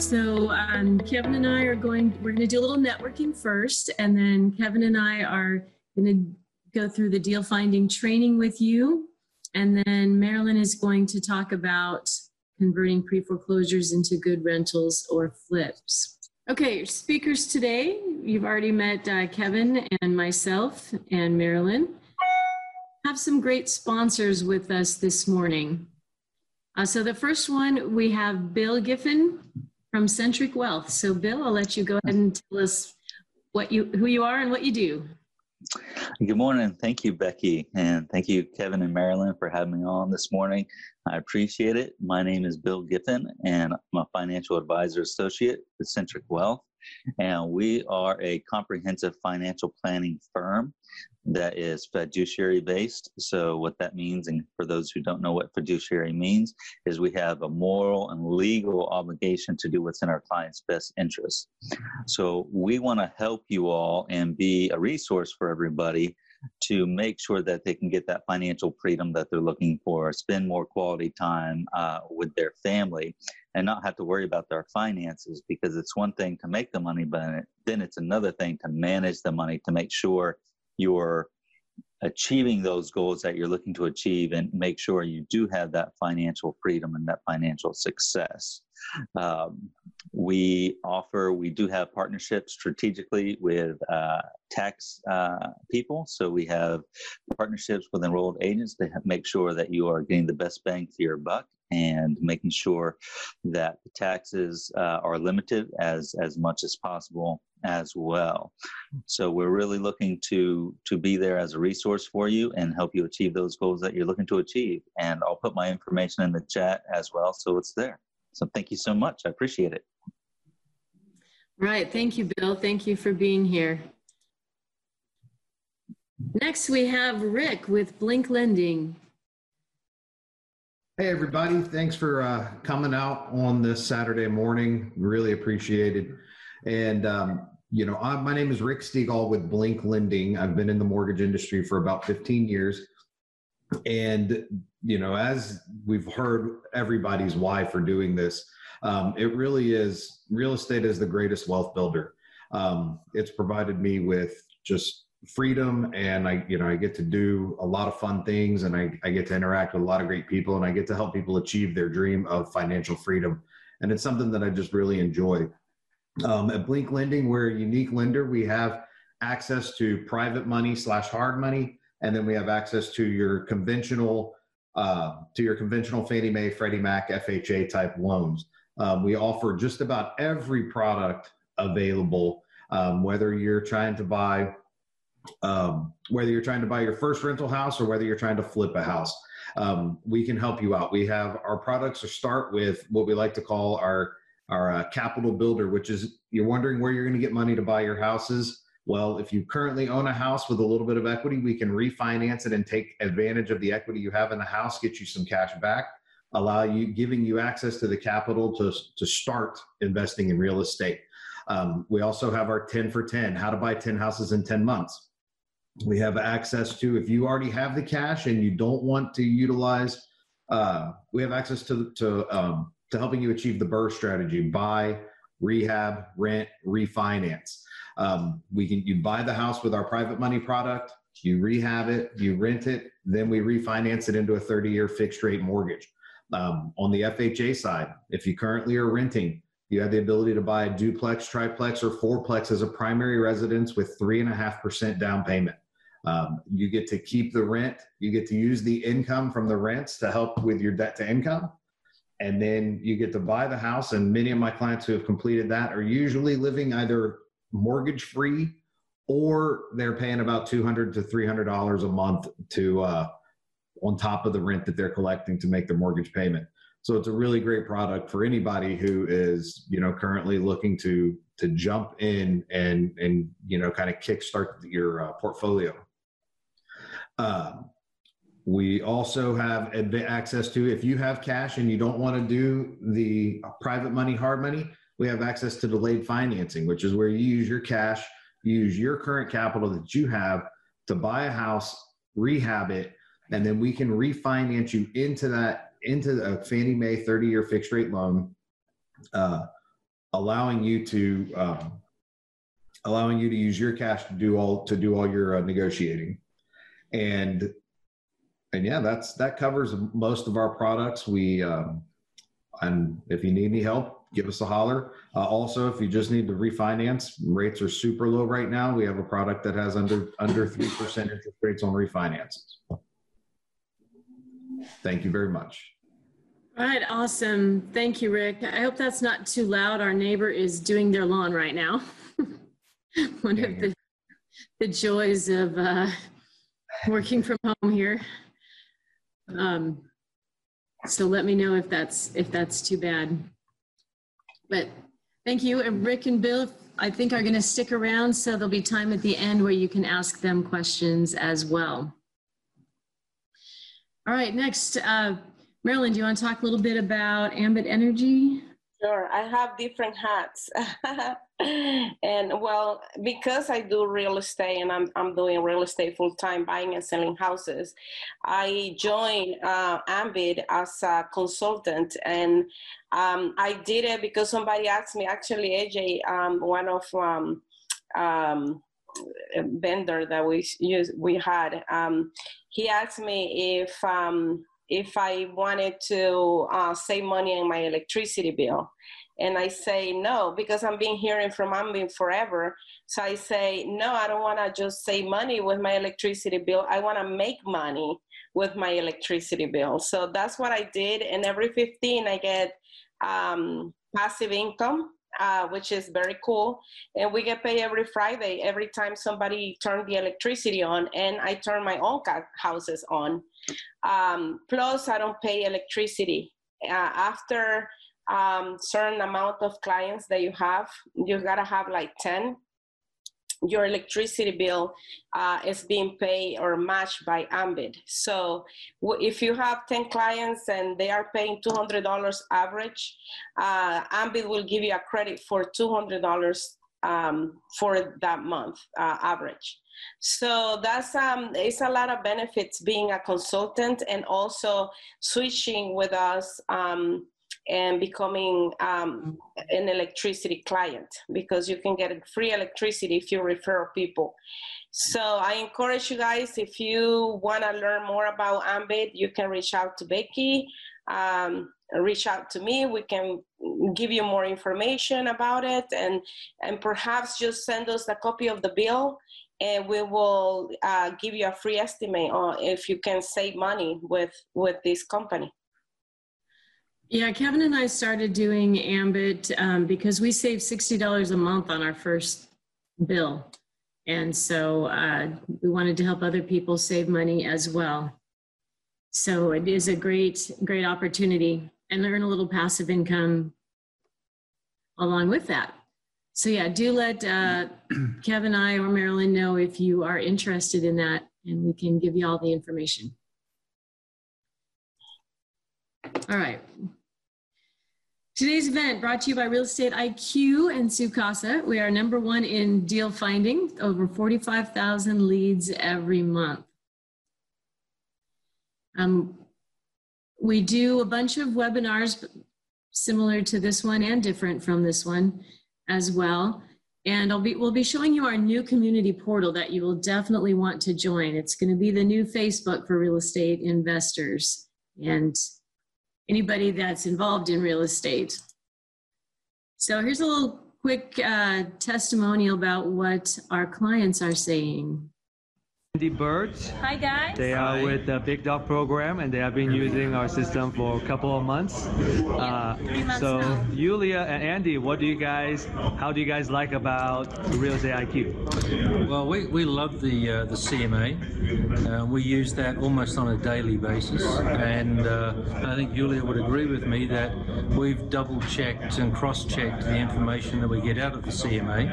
So um, Kevin and I are going. We're going to do a little networking first, and then Kevin and I are going to go through the deal finding training with you, and then Marilyn is going to talk about converting pre foreclosures into good rentals or flips. Okay, speakers today. You've already met uh, Kevin and myself and Marilyn. Have some great sponsors with us this morning. Uh, so the first one we have Bill Giffen from Centric Wealth. So Bill, I'll let you go ahead and tell us what you who you are and what you do. Good morning. Thank you, Becky. And thank you, Kevin and Marilyn, for having me on this morning. I appreciate it. My name is Bill Giffen, and I'm a financial advisor associate with Centric Wealth. And we are a comprehensive financial planning firm that is fiduciary based. So, what that means, and for those who don't know what fiduciary means, is we have a moral and legal obligation to do what's in our client's best interest. So, we want to help you all and be a resource for everybody to make sure that they can get that financial freedom that they're looking for, spend more quality time uh, with their family, and not have to worry about their finances because it's one thing to make the money, but then it's another thing to manage the money to make sure you're achieving those goals that you're looking to achieve and make sure you do have that financial freedom and that financial success. Um, we offer, we do have partnerships strategically with uh, tax uh, people. So we have partnerships with enrolled agents to make sure that you are getting the best bang for your buck and making sure that the taxes uh, are limited as, as much as possible as well. So we're really looking to to be there as a resource for you and help you achieve those goals that you're looking to achieve. And I'll put my information in the chat as well, so it's there. So thank you so much. I appreciate it. Right. Thank you, Bill. Thank you for being here. Next, we have Rick with Blink Lending. Hey, everybody. Thanks for uh, coming out on this Saturday morning. Really appreciate it. And, um, you know, I, my name is Rick Stegall with Blink Lending. I've been in the mortgage industry for about 15 years. And, you know, as we've heard everybody's why for doing this, um, it really is real estate is the greatest wealth builder. Um, it's provided me with just freedom and I, you know, I get to do a lot of fun things and I, I get to interact with a lot of great people and I get to help people achieve their dream of financial freedom. And it's something that I just really enjoy. Um, at Blink Lending, we're a unique lender. We have access to private money slash hard money, and then we have access to your conventional uh, to your conventional Fannie Mae, Freddie Mac, FHA type loans. Um, we offer just about every product available, um, whether you're trying to buy um, whether you're trying to buy your first rental house or whether you're trying to flip a house. Um, we can help you out. We have our products to start with what we like to call our our uh, capital builder, which is you're wondering where you're going to get money to buy your houses. Well, if you currently own a house with a little bit of equity, we can refinance it and take advantage of the equity you have in the house, get you some cash back, allow you, giving you access to the capital to, to start investing in real estate. Um, we also have our 10 for 10, how to buy 10 houses in 10 months. We have access to, if you already have the cash and you don't want to utilize, uh, we have access to, to um, to helping you achieve the BRRRR strategy buy, rehab, rent, refinance. Um, we can you buy the house with our private money product, you rehab it, you rent it, then we refinance it into a 30 year fixed rate mortgage. Um, on the FHA side, if you currently are renting, you have the ability to buy a duplex, triplex, or fourplex as a primary residence with three and a half percent down payment. Um, you get to keep the rent. You get to use the income from the rents to help with your debt to income and then you get to buy the house and many of my clients who have completed that are usually living either mortgage free or they're paying about 200 to 300 dollars a month to uh, on top of the rent that they're collecting to make their mortgage payment. So it's a really great product for anybody who is you know currently looking to to jump in and and you know kind of kickstart your uh, portfolio. Um, we also have access to, if you have cash and you don't want to do the private money, hard money, we have access to delayed financing, which is where you use your cash, use your current capital that you have to buy a house, rehab it, and then we can refinance you into that, into a Fannie Mae 30 year fixed rate loan. Uh, allowing you to um, allowing you to use your cash to do all to do all your uh, negotiating, and and yeah, that's that covers most of our products. We um, and if you need any help, give us a holler. Uh, also, if you just need to refinance, rates are super low right now. We have a product that has under under three percent interest rates on refinances. Thank you very much. All right, awesome. Thank you, Rick. I hope that's not too loud. Our neighbor is doing their lawn right now. One Yeah, of the, the joys of uh, working from home here. Um, so let me know if that's if that's too bad. But thank you. And Rick and Bill, I think are going to stick around, so there'll be time at the end where you can ask them questions as well. All right, next, uh, Marilyn, do you want to talk a little bit about Ambit Energy? Sure, I have different hats. and well, because I do real estate and I'm, I'm doing real estate full time, buying and selling houses, I joined uh, Ambit as a consultant. And um, I did it because somebody asked me, actually, AJ, um, one of um, um, vendor that we use, we had, um, he asked me if um, if I wanted to uh, save money on my electricity bill. And I say no, because I've been hearing from Ambit forever. So I say, no, I don't want to just save money with my electricity bill. I want to make money with my electricity bill. So that's what I did. And every 15, I get um, passive income, uh, which is very cool. And we get paid every Friday, every time somebody turn the electricity on, and I turn my own houses on. Um, plus, I don't pay electricity. Uh, after um, certain amount of clients that you have, you gotta have like 10. Your electricity bill uh, is being paid or matched by Ambit. So if you have 10 clients and they are paying $200 average, uh, Ambit will give you a credit for $200 um, for that month uh, average. So that's um, it's a lot of benefits being a consultant and also switching with us um, and becoming um, an electricity client because you can get free electricity if you refer people. So I encourage you guys if you want to learn more about Ambit, you can reach out to Becky. Um, reach out to me we can give you more information about it and and perhaps just send us a copy of the bill and we will uh, give you a free estimate on if you can save money with with this company Yeah, Kevin and I started doing Ambit um, because we saved $60 a month on our first bill. And so uh, we wanted to help other people save money as well. So it is a great, great opportunity and earn a little passive income along with that. So yeah, do let uh, Kevin, I, or Marilyn know if you are interested in that and we can give you all the information. All right. Today's event brought to you by Real Estate IQ and Sukasa. We are number one in deal finding, over 45,000 leads every month. Um, we do a bunch of webinars similar to this one and different from this one as well. And I'll be, we'll be showing you our new community portal that you will definitely want to join. It's going to be the new Facebook for real estate investors and anybody that's involved in real estate. So here's a little quick uh, testimonial about what our clients are saying. Andy Birds. Hi guys. They are with the Big Dog program and they have been using our system for a couple of months. Uh, three months so, now. Yulia and Andy, what do you guys, how do you guys like about Real Estate IQ? Well, we, we love the uh, the CMA. Uh, we use that almost on a daily basis, and uh, I think Julia would agree with me that we've double checked and cross checked the information that we get out of the CMA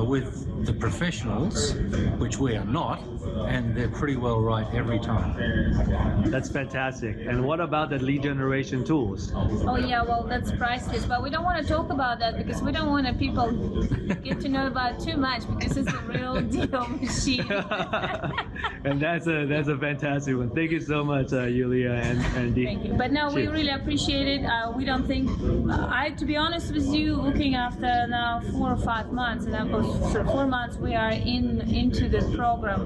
uh, with the professionals, which we are not, Bye and they're pretty well right every time. That's fantastic. And what about the lead generation tools? Oh yeah, well that's priceless, but we don't want to talk about that because we don't want to people get to know about too much because it's a real deal machine. and that's a that's a fantastic one. Thank you so much, uh, Yulia and and Dee. Thank you. But no, we Cheers. really appreciate it. Uh, we don't think, I, to be honest with you, looking after now four or five months, and that was for four months we are in into this program.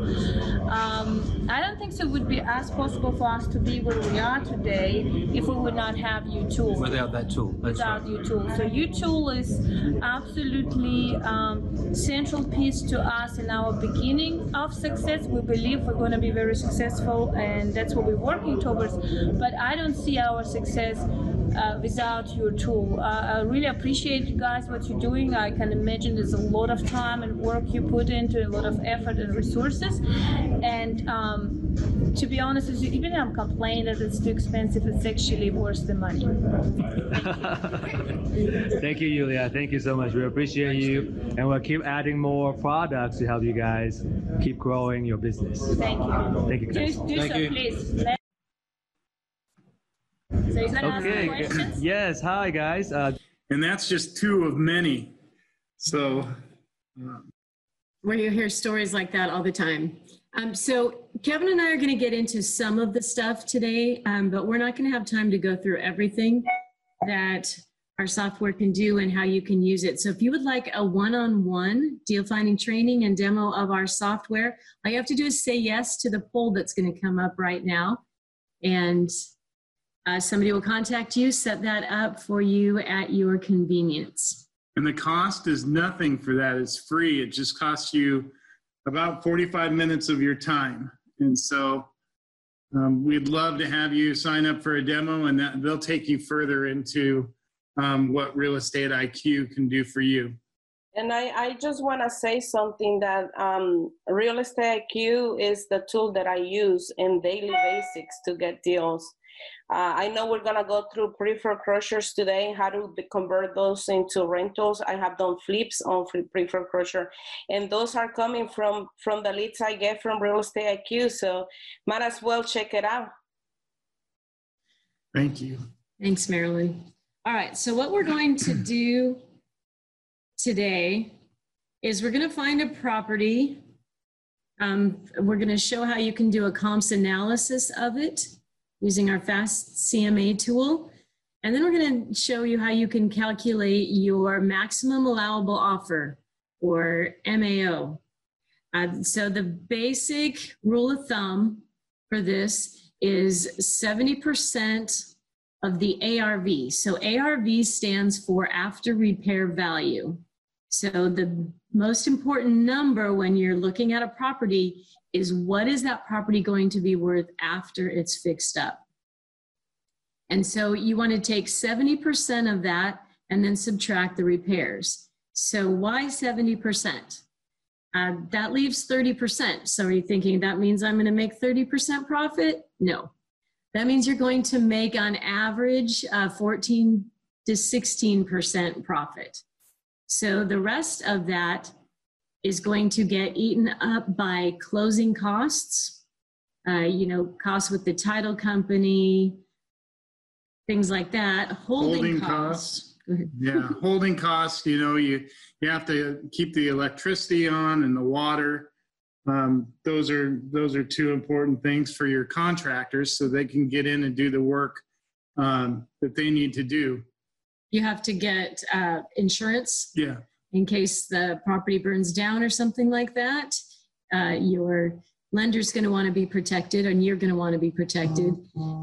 Um, I don't think so. It would be as possible for us to be where we are today if we would not have you tools. Without that tool, that's right. without U-Tool. So U-Tool is absolutely um, central piece to us in our beginning of success. We believe we're going to be very successful, and that's what we're working towards. But I don't see our success uh, without your tool. Uh, I really appreciate you guys what you're doing. I can imagine there's a lot of time and work you put into a lot of effort and resources. And um, to be honest with you, even if I'm complaining that it's too expensive, it's actually worth the money. Thank you, Yulia. Thank you so much. We appreciate you, and we'll keep adding more products to help you guys keep growing your business. Thank you. Thank you, Do, do Thank so, you. please. Let- So you're gonna ask Okay. questions? Yes. Hi, guys. Uh, and that's just two of many. So, where you hear stories like that all the time. Um, so Kevin and I are going to get into some of the stuff today, um, but we're not going to have time to go through everything that our software can do and how you can use it. So if you would like a one-on-one deal finding training and demo of our software, all you have to do is say yes to the poll that's going to come up right now. And uh, somebody will contact you, set that up for you at your convenience. and the cost is nothing for that. It's free. It just costs you about 45 minutes of your time. And so um, we'd love to have you sign up for a demo and that, they'll take you further into um, what Real Estate IQ can do for you. And I, I just want to say something that um, Real Estate IQ is the tool that I use in daily basics to get deals. Uh, I know we're going to go through pre-foreclosures today, how to be- convert those into rentals. I have done flips on free- pre-foreclosure, and those are coming from, from the leads I get from Real Estate IQ. So might as well check it out. Thank you. Thanks, Marilyn. All right, so what we're going to do today is we're going to find a property. Um, we're going to show how you can do a comps analysis of it using our fast CMA tool. And then we're going to show you how you can calculate your maximum allowable offer or MAO. Uh, so the basic rule of thumb for this is 70% of the ARV. So ARV stands for after repair value. So the most important number when you're looking at a property is what is that property going to be worth after it's fixed up? And so you want to take 70% of that and then subtract the repairs. So why 70%? Uh, that leaves 30%. So are you thinking that means I'm going to make 30% profit? No. That means you're going to make on average uh, 14 to 16% profit. So the rest of that is going to get eaten up by closing costs, uh, you know, costs with the title company, things like that, holding, Holding costs. costs. Yeah, holding costs, you know, you, you have to keep the electricity on and the water. Um, those are, those are two important things for your contractors so they can get in and do the work um, that they need to do. You have to get uh, insurance Yeah, in case the property burns down or something like that. Uh, your lender's going to want to be protected and you're going to want to be protected.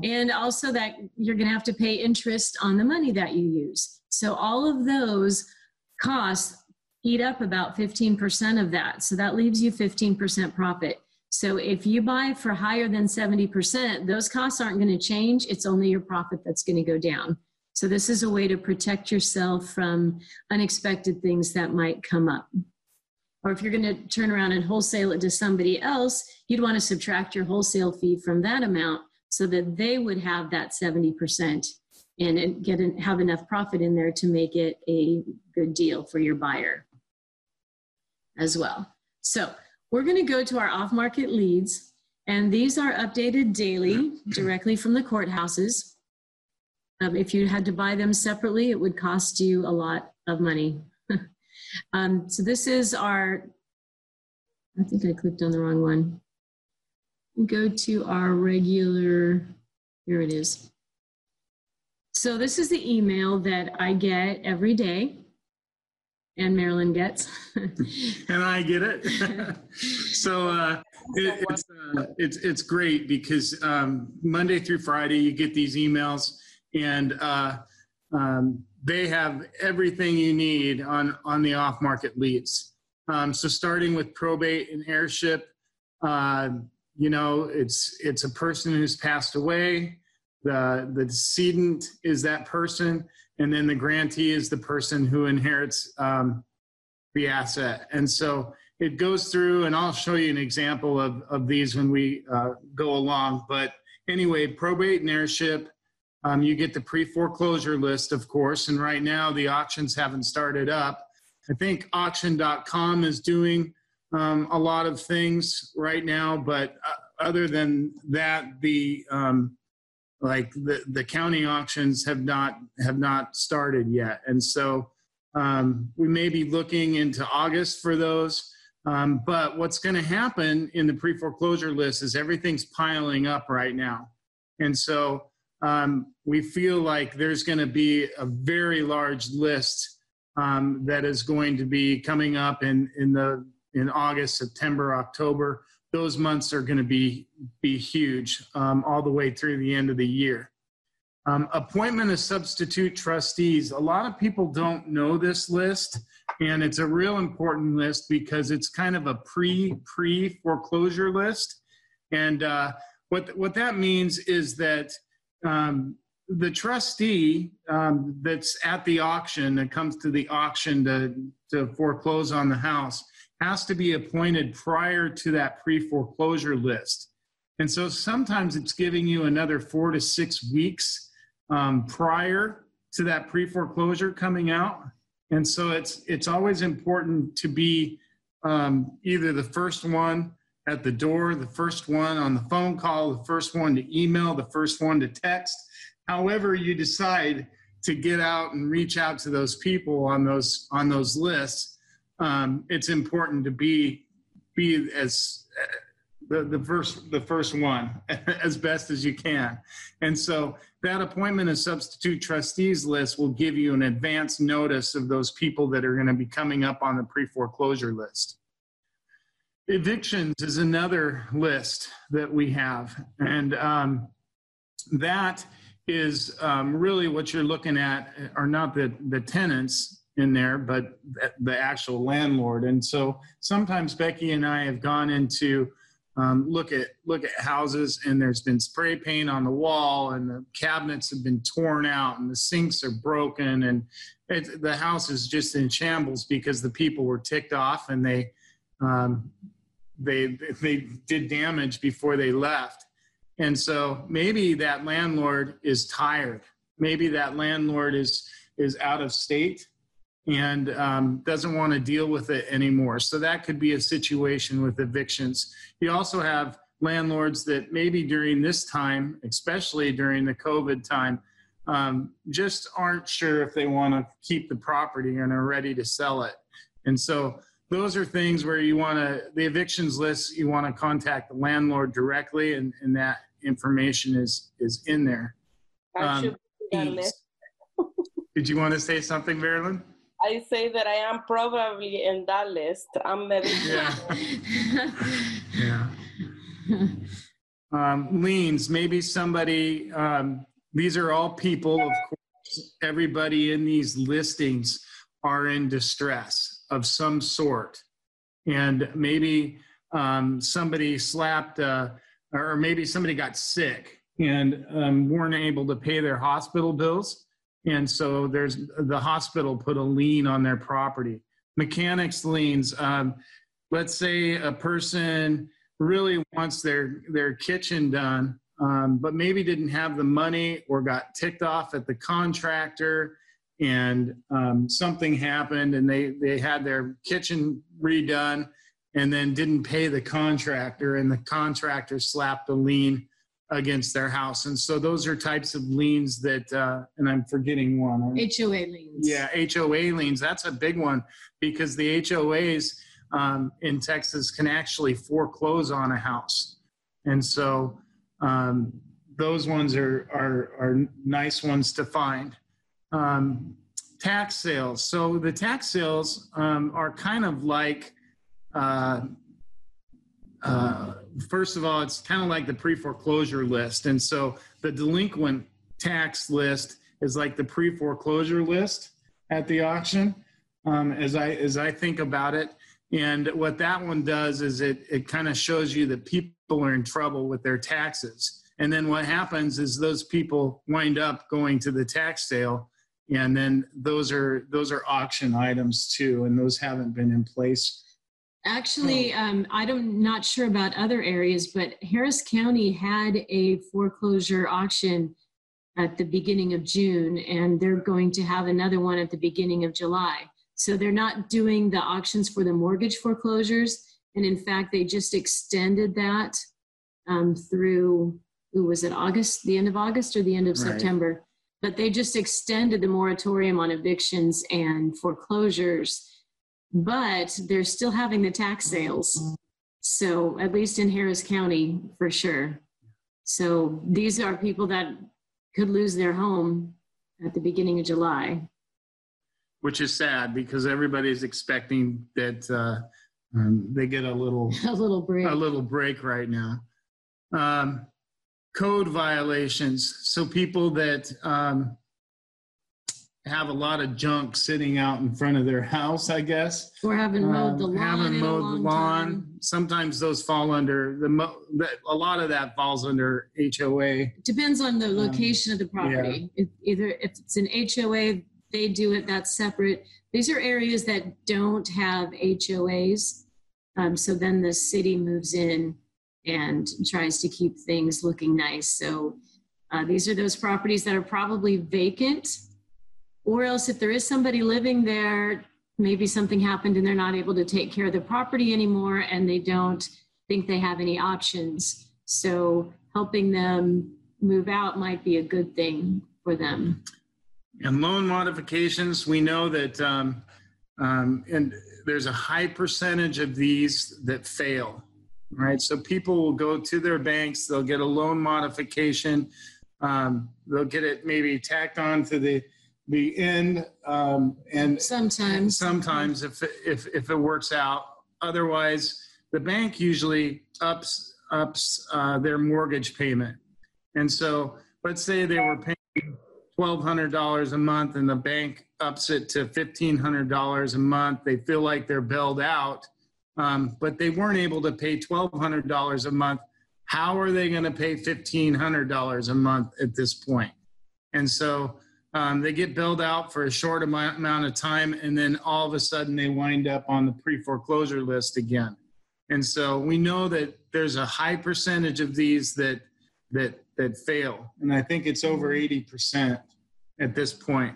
And also that you're going to have to pay interest on the money that you use. So all of those costs eat up about 15% of that. So that leaves you 15% profit. So if you buy for higher than 70%, those costs aren't going to change. It's only your profit that's going to go down. So this is a way to protect yourself from unexpected things that might come up. Or if you're going to turn around and wholesale it to somebody else, you'd want to subtract your wholesale fee from that amount so that they would have that 70% and get an, have enough profit in there to make it a good deal for your buyer as well. So we're going to go to our off-market leads, and these are updated daily directly from the courthouses. Um, if you had to buy them separately, it would cost you a lot of money. um, so this is our, I think I clicked on the wrong one. Go to our regular, here it is. So this is the email that I get every day and Marilyn gets. and I get it. so uh, it, it's uh, it's it's great because um, Monday through Friday you get these emails and uh, um, they have everything you need on on the off market leads. Um, so starting with probate and heirship, uh, you know it's it's a person who's passed away. The the decedent is that person and then the grantee is the person who inherits um, the asset. And so it goes through, and I'll show you an example of, of these when we uh, go along. But anyway, probate and heirship, um, you get the pre foreclosure list, of course, and right now the auctions haven't started up. I think auction.com is doing um, a lot of things right now, but uh, other than that, the um, like the, the county auctions have not have not started yet. And so um, we may be looking into august for those. Um, but what's going to happen in the pre-foreclosure list is everything's piling up right now. And so um, we feel like there's going to be a very large list um, that is going to be coming up in, in the in august september october those months are going to be be huge um, all the way through the end of the year. Um, appointment of substitute trustees. A lot of people don't know this list, and it's a real important list because it's kind of a pre pre foreclosure list. And uh, what what that means is that um, the trustee um, that's at the auction that comes to the auction to to foreclose on the house has to be appointed prior to that pre foreclosure list. And so sometimes it's giving you another four to six weeks um, prior to that pre foreclosure coming out. And so it's it's always important to be um, either the first one at the door, the first one on the phone call, the first one to email, the first one to text. However, you decide to get out and reach out to those people on those on those lists um, it's important to be be as the, the first the first one as best as you can and so that appointment and substitute trustees list will give you an advance notice of those people that are going to be coming up on the pre-foreclosure list evictions is another list that we have and um, that is um, really what you're looking at are not the, the tenants in there, but the actual landlord. And so sometimes Becky and I have gone into um, look at look at houses, and there's been spray paint on the wall, and the cabinets have been torn out, and the sinks are broken, and it, the house is just in shambles because the people were ticked off and they um, they they did damage before they left. And so maybe that landlord is tired. Maybe that landlord is is out of state and um, doesn't want to deal with it anymore. So that could be a situation with evictions. You also have landlords that maybe during this time, especially during the COVID time, um, just aren't sure if they want to keep the property and are ready to sell it. And so those are things where you want to, the evictions list, you want to contact the landlord directly, and, and that information is is in there. Um, did you want to say something, Marilyn? I say that I am probably in that list. I'm maybe. Yeah. yeah. Um, liens, maybe somebody, um, these are all people, of course, everybody in these listings are in distress of some sort. And maybe um, somebody slapped, uh, or maybe somebody got sick and um, weren't able to pay their hospital bills and so there's the hospital put a lien on their property. Mechanics liens. Um, let's say a person really wants their their kitchen done, um, but maybe didn't have the money or got ticked off at the contractor, and um, something happened, and they they had their kitchen redone, and then didn't pay the contractor, and the contractor slapped a lien against their house. And so those are types of liens that, uh, and I'm forgetting one. HOA liens. Yeah, HOA liens. That's a big one because the HOAs um, in Texas can actually foreclose on a house, and so um, those ones are, are are nice ones to find. Um, tax sales. So the tax sales um, are kind of like. Uh, uh, first of all, it's kind of like the pre foreclosure list. And so the delinquent tax list is like the pre foreclosure list at the auction. Um, as I as I think about it, and what that one does is it it kind of shows you that people are in trouble with their taxes. And then what happens is those people wind up going to the tax sale, and then those are those are auction items too, and those haven't been in place Actually, um, I'm not sure about other areas, but Harris County had a foreclosure auction at the beginning of June, and they're going to have another one at the beginning of July. So they're not doing the auctions for the mortgage foreclosures. And in fact, they just extended that um, through, who was it, August, the end of August or the end of Right. September? But they just extended the moratorium on evictions and foreclosures but they're still having the tax sales. So at least in Harris County, for sure. So these are people that could lose their home at the beginning of July. which is sad because everybody's expecting that uh, um, they get a little A little break. a little break right now. Um, code violations. So people that um, have a lot of junk sitting out in front of their house, I guess. Or haven't mowed the Um, lawn Haven't mowed the lawn. time. Sometimes those fall under the mo- a lot of that falls under HOA. Depends on the location of the property. If- Either if it's an HOA, they do it, that's separate. These are areas that don't have HOAs. Um, so then the city moves in and tries to keep things looking nice. So uh, these are those properties that are probably vacant. Or else if there is somebody living there, maybe something happened and they're not able to take care of the property anymore and they don't think they have any options. So helping them move out might be a good thing for them. And loan modifications, we know that, um, um, and there's a high percentage of these that fail, right? So people will go to their banks, they'll get a loan modification, um, they'll get it maybe tacked on to the the end, um, and Sometimes. sometimes if if if it works out. Otherwise, the bank usually ups ups uh, their mortgage payment, and so let's say they were paying twelve hundred dollars a month, and the bank ups it to fifteen hundred dollars a month. They feel like they're bailed out, um, but they weren't able to pay twelve hundred dollars a month. How are they going to pay fifteen hundred dollars a month at this point? And so um, they get billed out for a short amount, amount of time, and then all of a sudden they wind up on the pre foreclosure list again. And so we know that there's a high percentage of these that that that fail, and I think it's over 80% at this point.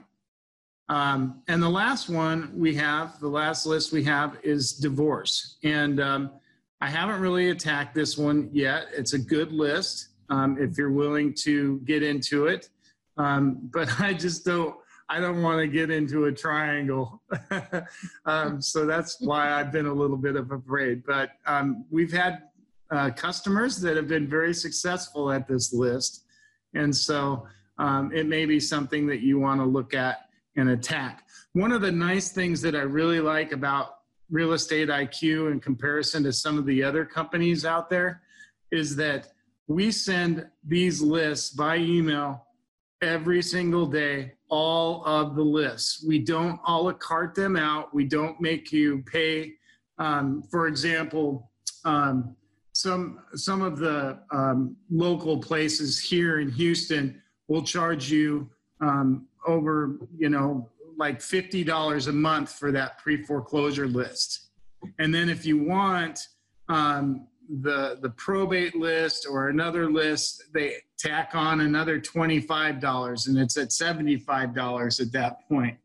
Um, and the last one we have, the last list we have is divorce, and um, I haven't really attacked this one yet. It's a good list um, if you're willing to get into it um, but I just don't. I don't want to get into a triangle, um, so that's why I've been a little bit of afraid. But um, we've had uh, customers that have been very successful at this list, and so it may be something that you want to look at and attack. One of the nice things that I really like about Real Estate IQ in comparison to some of the other companies out there is that we send these lists by email every single day all of the lists we don't a la carte them out we don't make you pay um, for example um, some some of the um, local places here in houston will charge you um, over you know like $50 a month for that pre-foreclosure list and then if you want um, the the probate list or another list, they tack on another twenty five dollars, and it's at seventy five dollars at that point.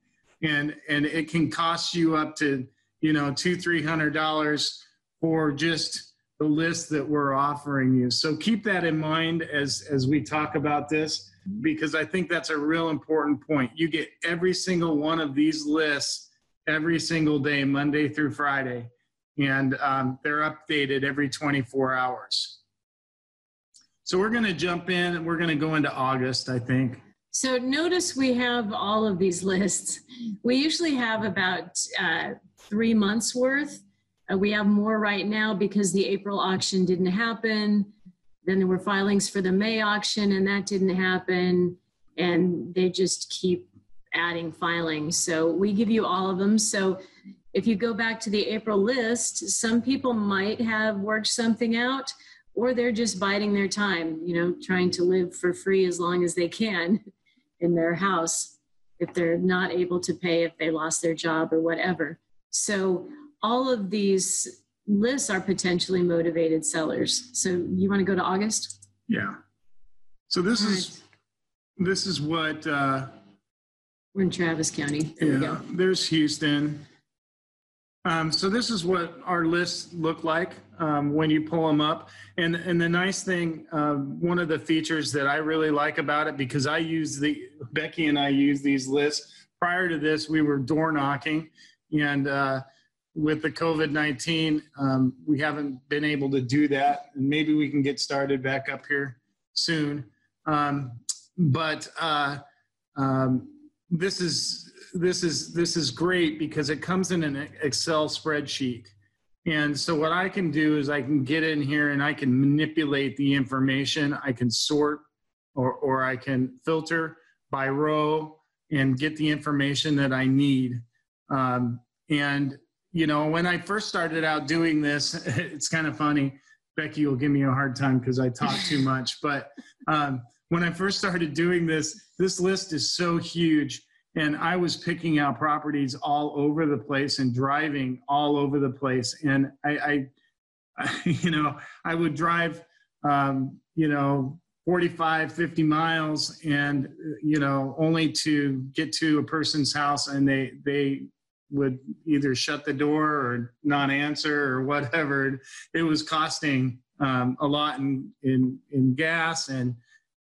and and it can cost you up to you know two three hundred dollars for just the list that we're offering you. So keep that in mind as as we talk about this because I think that's a real important point. You get every single one of these lists every single day, Monday through Friday, and um, they're updated every 24 hours. So we're going to jump in and we're going to go into August, I think. So notice we have all of these lists. We usually have about uh, three months worth. Uh, we have more right now because the April auction didn't happen. Then there were filings for the May auction and that didn't happen. And they just keep adding filings. So we give you all of them. So if you go back to the April list, some people might have worked something out or they're just biding their time, you know, trying to live for free as long as they can in their house if they're not able to pay if they lost their job or whatever. So all of these lists are potentially motivated sellers. So you want to go to August? Yeah. So this All is this is what uh, We're in Travis County. There we yeah. go. There's Houston. Um, so this is what our lists look like um, when you pull them up. And and the nice thing, um, one of the features that I really like about it, because I use the Becky and I use these lists. Prior to this, we were door knocking, and uh, with the COVID nineteen, um, we haven't been able to do that. And maybe we can get started back up here soon. Um, but uh, um, this is this is this is great because it comes in an Excel spreadsheet. And so what I can do is I can get in here and I can manipulate the information. I can sort or or I can filter by row and get the information that I need. Um, and you know, when I first started out doing this, it's kind of funny. Becky will give me a hard time because I talk too much. But um, when I first started doing this, this list is so huge and I was picking out properties all over the place and driving all over the place. And I, I, I you know, I would drive, um, you know, 45, 50 miles and, you know, only to get to a person's house and they, they would either shut the door or not answer or whatever. It was costing um, a lot in, in, in gas and,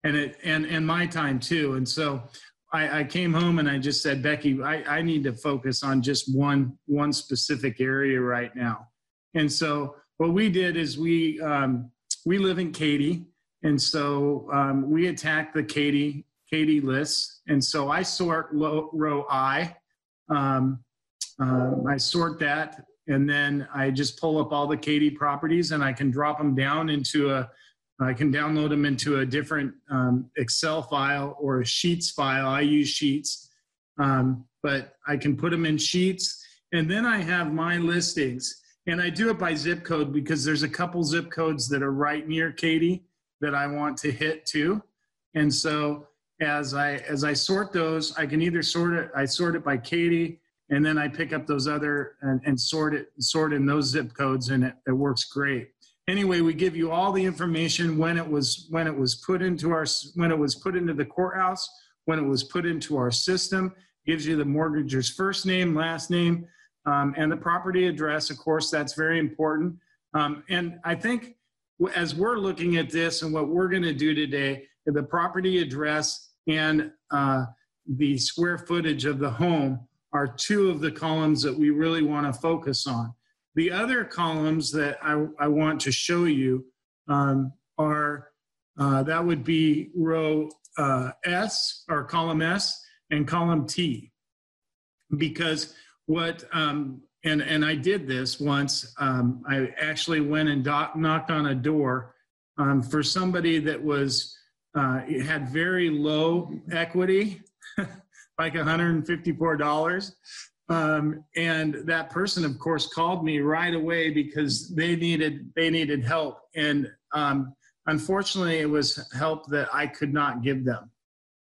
and it, and, and my time too. And so, I, I, came home and I just said, Becky, I, I need to focus on just one one specific area right now. And so what we did is we um, we live in Katy, and so um, we attack the Katy Katy lists. And so I sort low, row I. Um, um, I sort that, and then I just pull up all the Katy properties, and I can drop them down into a I can download them into a different um, Excel file or a Sheets file. I use Sheets, um, but I can put them in Sheets. And then I have my listings. And I do it by zip code because there's a couple zip codes that are right near Katy that I want to hit too. And so as I as I sort those, I can either sort it, I sort it by Katy, and then I pick up those other and, and sort it, sort in those zip codes, and it, it works great. Anyway we give you all the information when it was when it was put into our when it was put into the courthouse when it was put into our system. Gives you the mortgager's first name last name um, and the property address. Of course that's very important. Um, and i think as we're looking at this and what we're going to do today the property address and uh, the square footage of the home are two of the columns that we really want to focus on the other columns that I, I want to show you um, are, uh, that would be row uh, S or column S and column T. Because what, um, and, and I did this once, um, I actually went and knocked on a door um, for somebody that was, uh, had very low equity, like $154. Um, and that person, of course, called me right away because they needed they needed help, and um, unfortunately, it was help that I could not give them.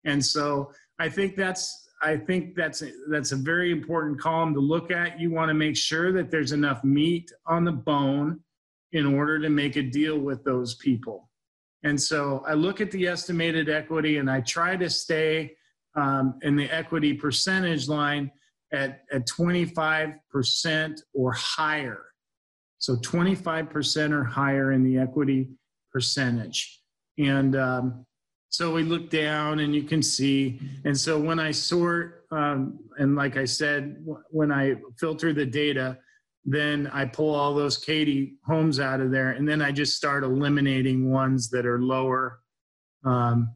And so I think that's I think that's a, that's a very important column to look at. You want to make sure that there's enough meat on the bone in order to make a deal with those people. And so I look at the estimated equity and I try to stay um, in the equity percentage line at, at 25% or higher. So 25% or higher in the equity percentage. And um, so we look down and you can see. And so when I sort, um, and like I said, when I filter the data, then I pull all those Katy homes out of there, and then I just start eliminating ones that are lower, um,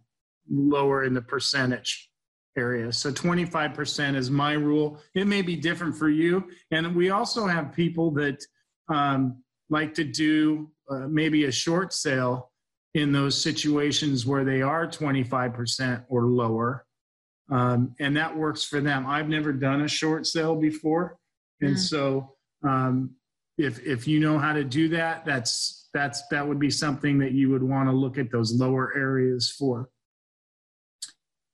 lower in the percentage area. So 25% is my rule. It may be different for you, and we also have people that um, like to do uh, maybe a short sale in those situations where they are 25% or lower. Um, and that works for them. I've never done a short sale before. And mm. so um, if, if you know how to do that, that's, that's, that would be something that you would want to look at those lower areas for.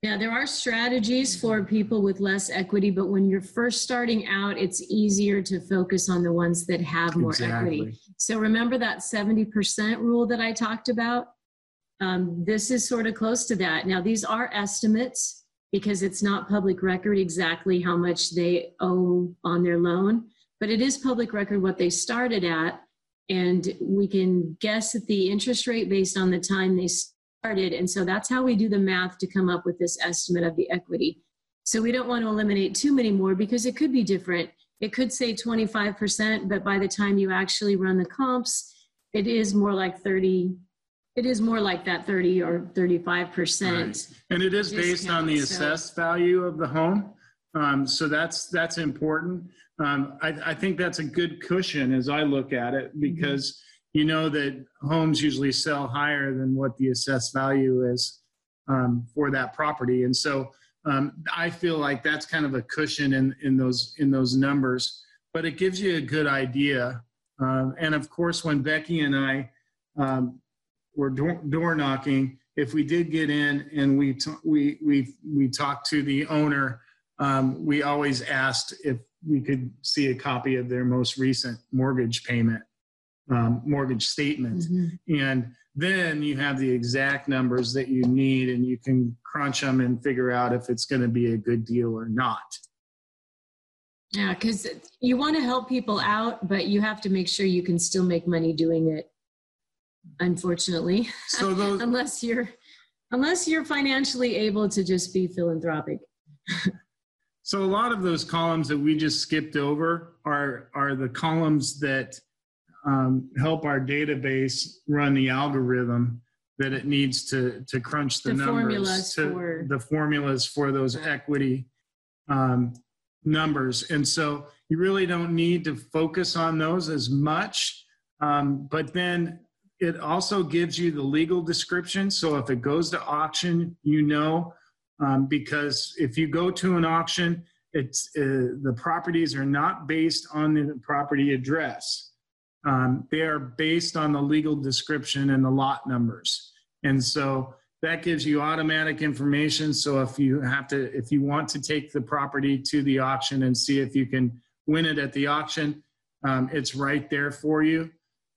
Yeah, there are strategies for people with less equity, but when you're first starting out, it's easier to focus on the ones that have more exactly. equity. So remember that 70% rule that I talked about? Um, this is sort of close to that. Now, these are estimates because it's not public record exactly how much they owe on their loan, but it is public record what they started at. And we can guess at the interest rate based on the time they started. And so that's how we do the math to come up with this estimate of the equity. So we don't want to eliminate too many more because it could be different. It could say 25%, but by the time you actually run the comps, it is more like 30, it is more like that 30 or 35%. Right. And it is based on the assessed value of the home. Um, so that's that's important. Um, I, I, think that's a good cushion as I look at it because you know that homes usually sell higher than what the assessed value is um, for that property. And so um, I feel like that's kind of a cushion in, in those in those numbers, but it gives you a good idea. Um, and of course, when Becky and I um, were door, door, knocking, if we did get in and we t- we we we talked to the owner, um, we always asked if we could see a copy of their most recent mortgage payment um, mortgage statement. Mm-hmm. And then you have the exact numbers that you need and you can crunch them and figure out if it's going to be a good deal or not. Yeah, because you want to help people out, but you have to make sure you can still make money doing it. Unfortunately, so those, unless you're unless you're financially able to just be philanthropic. so a lot of those columns that we just skipped over are are the columns that um, help our database run the algorithm that it needs to to crunch the, the numbers formulas to for... the formulas for those equity um, numbers. And so you really don't need to focus on those as much um, but then it also gives you the legal description. So if it goes to auction you know um, because if you go to an auction it's uh, the properties are not based on the property address um, they are based on the legal description and the lot numbers. And so that gives you automatic information. So if you have to, if you want to take the property to the auction and see if you can win it at the auction, um, it's right there for you.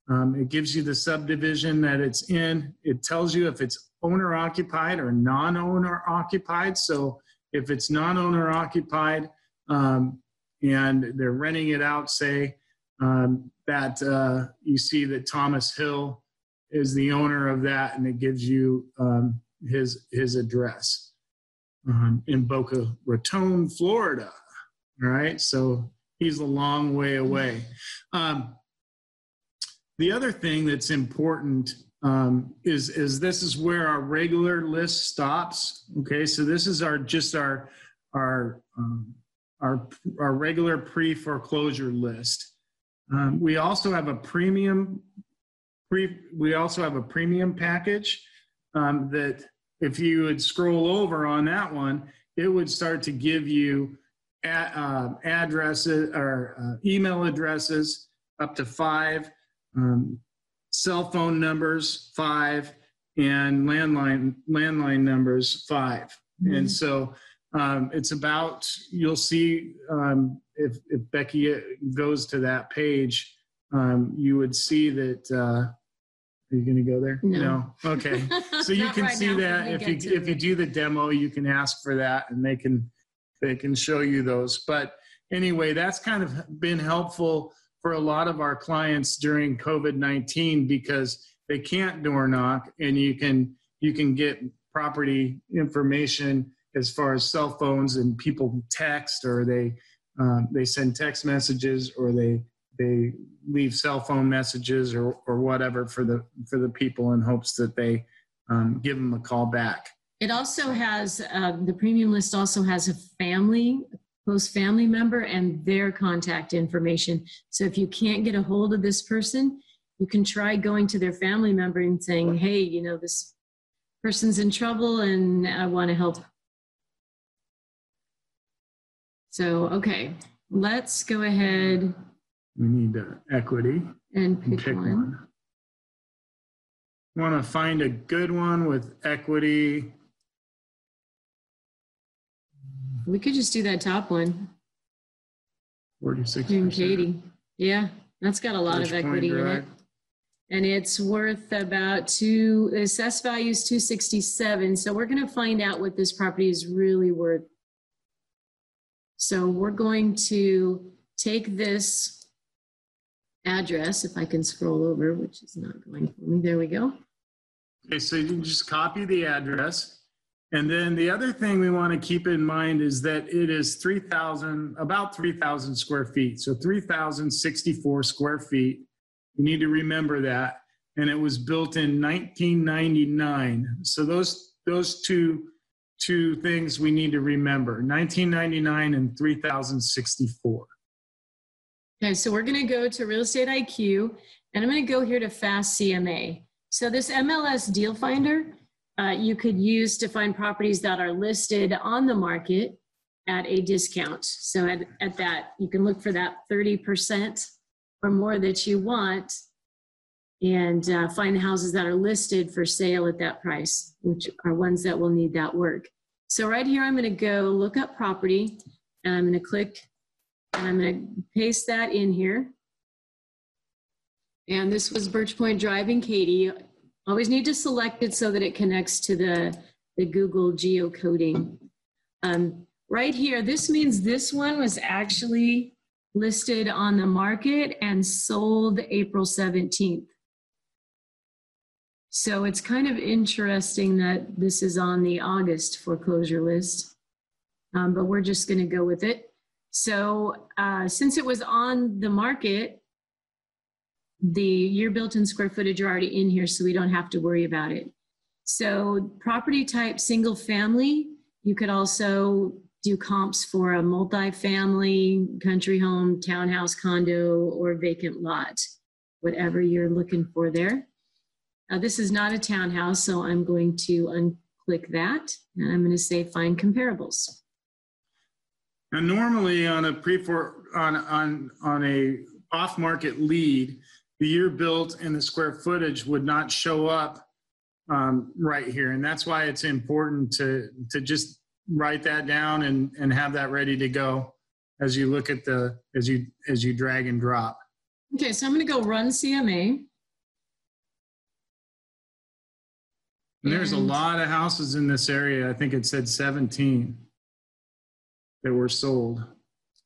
Um, it gives you the subdivision that it's in. It tells you if it's owner occupied or non owner occupied. So if it's non owner occupied um, and they're renting it out, say, um, that uh, you see that Thomas Hill is the owner of that, and it gives you um, his his address um, in Boca Raton, Florida. All right, so he's a long way away. Um, the other thing that's important um, is is this is where our regular list stops. Okay, so this is our just our our um, our our regular pre foreclosure list. Um, we also have a premium. Pre, we also have a premium package um, that if you would scroll over on that one, it would start to give you uh, addresses or uh, email addresses up to five, um, cell phone numbers five, and landline landline numbers 5 mm-hmm. And so um, it's about you'll see um, if, if Becky goes to that page, um, you would see that. Uh, are you going to go there? No. no? Okay. So you can right see that if you if it. you do the demo, you can ask for that, and they can they can show you those. But anyway, that's kind of been helpful for a lot of our clients during COVID-19 because they can't door knock and you can you can get property information as far as cell phones and people text or they um, they send text messages or they they leave cell phone messages or or whatever for the for the people in hopes that they um, give them a call back. It also has, uh, the premium list also has a family, close family member and their contact information. So if you can't get a hold of this person, you can try going to their family member and saying, hey, you know, this person's in trouble and I want to help. So, okay, let's go ahead We need uh, equity. and and pick one. Want to find a good one with equity. We could just do that top one. Forty-six June percent. Katy. Yeah, that's got a lot of equity in it. And it's worth about two, the assessed value is 267. So we're going to find out what this property is really worth. So we're going to take this address, if I can scroll over, which is not going for me. There we go. Okay, so you can just copy the address. And then the other thing we want to keep in mind is that it is 3,000, about 3,000 square feet. So 3,064 square feet. You need to remember that. And it was built in 1999. So those, those two, two things we need to remember, 1999 and 3,064. Okay, so we're going to go to Real Estate IQ, and I'm going to go here to Fast CMA. So this MLS Deal Finder, uh, you could use to find properties that are listed on the market at a discount. So at, at that, you can look for that 30% or more that you want and uh, find the houses that are listed for sale at that price, which are ones that will need that work. So right here, I'm going to go look up property and I'm going to click and I'm going to paste that in here. And this was Birch Point Drive in Katy. Always need to select it so that it connects to the, the Google geocoding. Um, right here, this means this one was actually listed on the market and sold April 17th. So it's kind of interesting that this is on the August foreclosure list, um, but we're just going to go with it. So uh, since it was on the market, the year built in square footage are already in here, so we don't have to worry about it. So property type single family, you could also do comps for a multi-family, country home, townhouse, condo, or vacant lot, whatever you're looking for there. Uh, this is not a townhouse, so I'm going to unclick that, and I'm going to say find comparables. Now, normally on a pre on on on a off market lead, the year built and the square footage would not show up um, right here, and that's why it's important to to just write that down and and have that ready to go as you look at the as you as you drag and drop. Okay, so I'm going to go run CMA. And there's a mm-hmm. lot of houses in this area. I think it said 17 that were sold.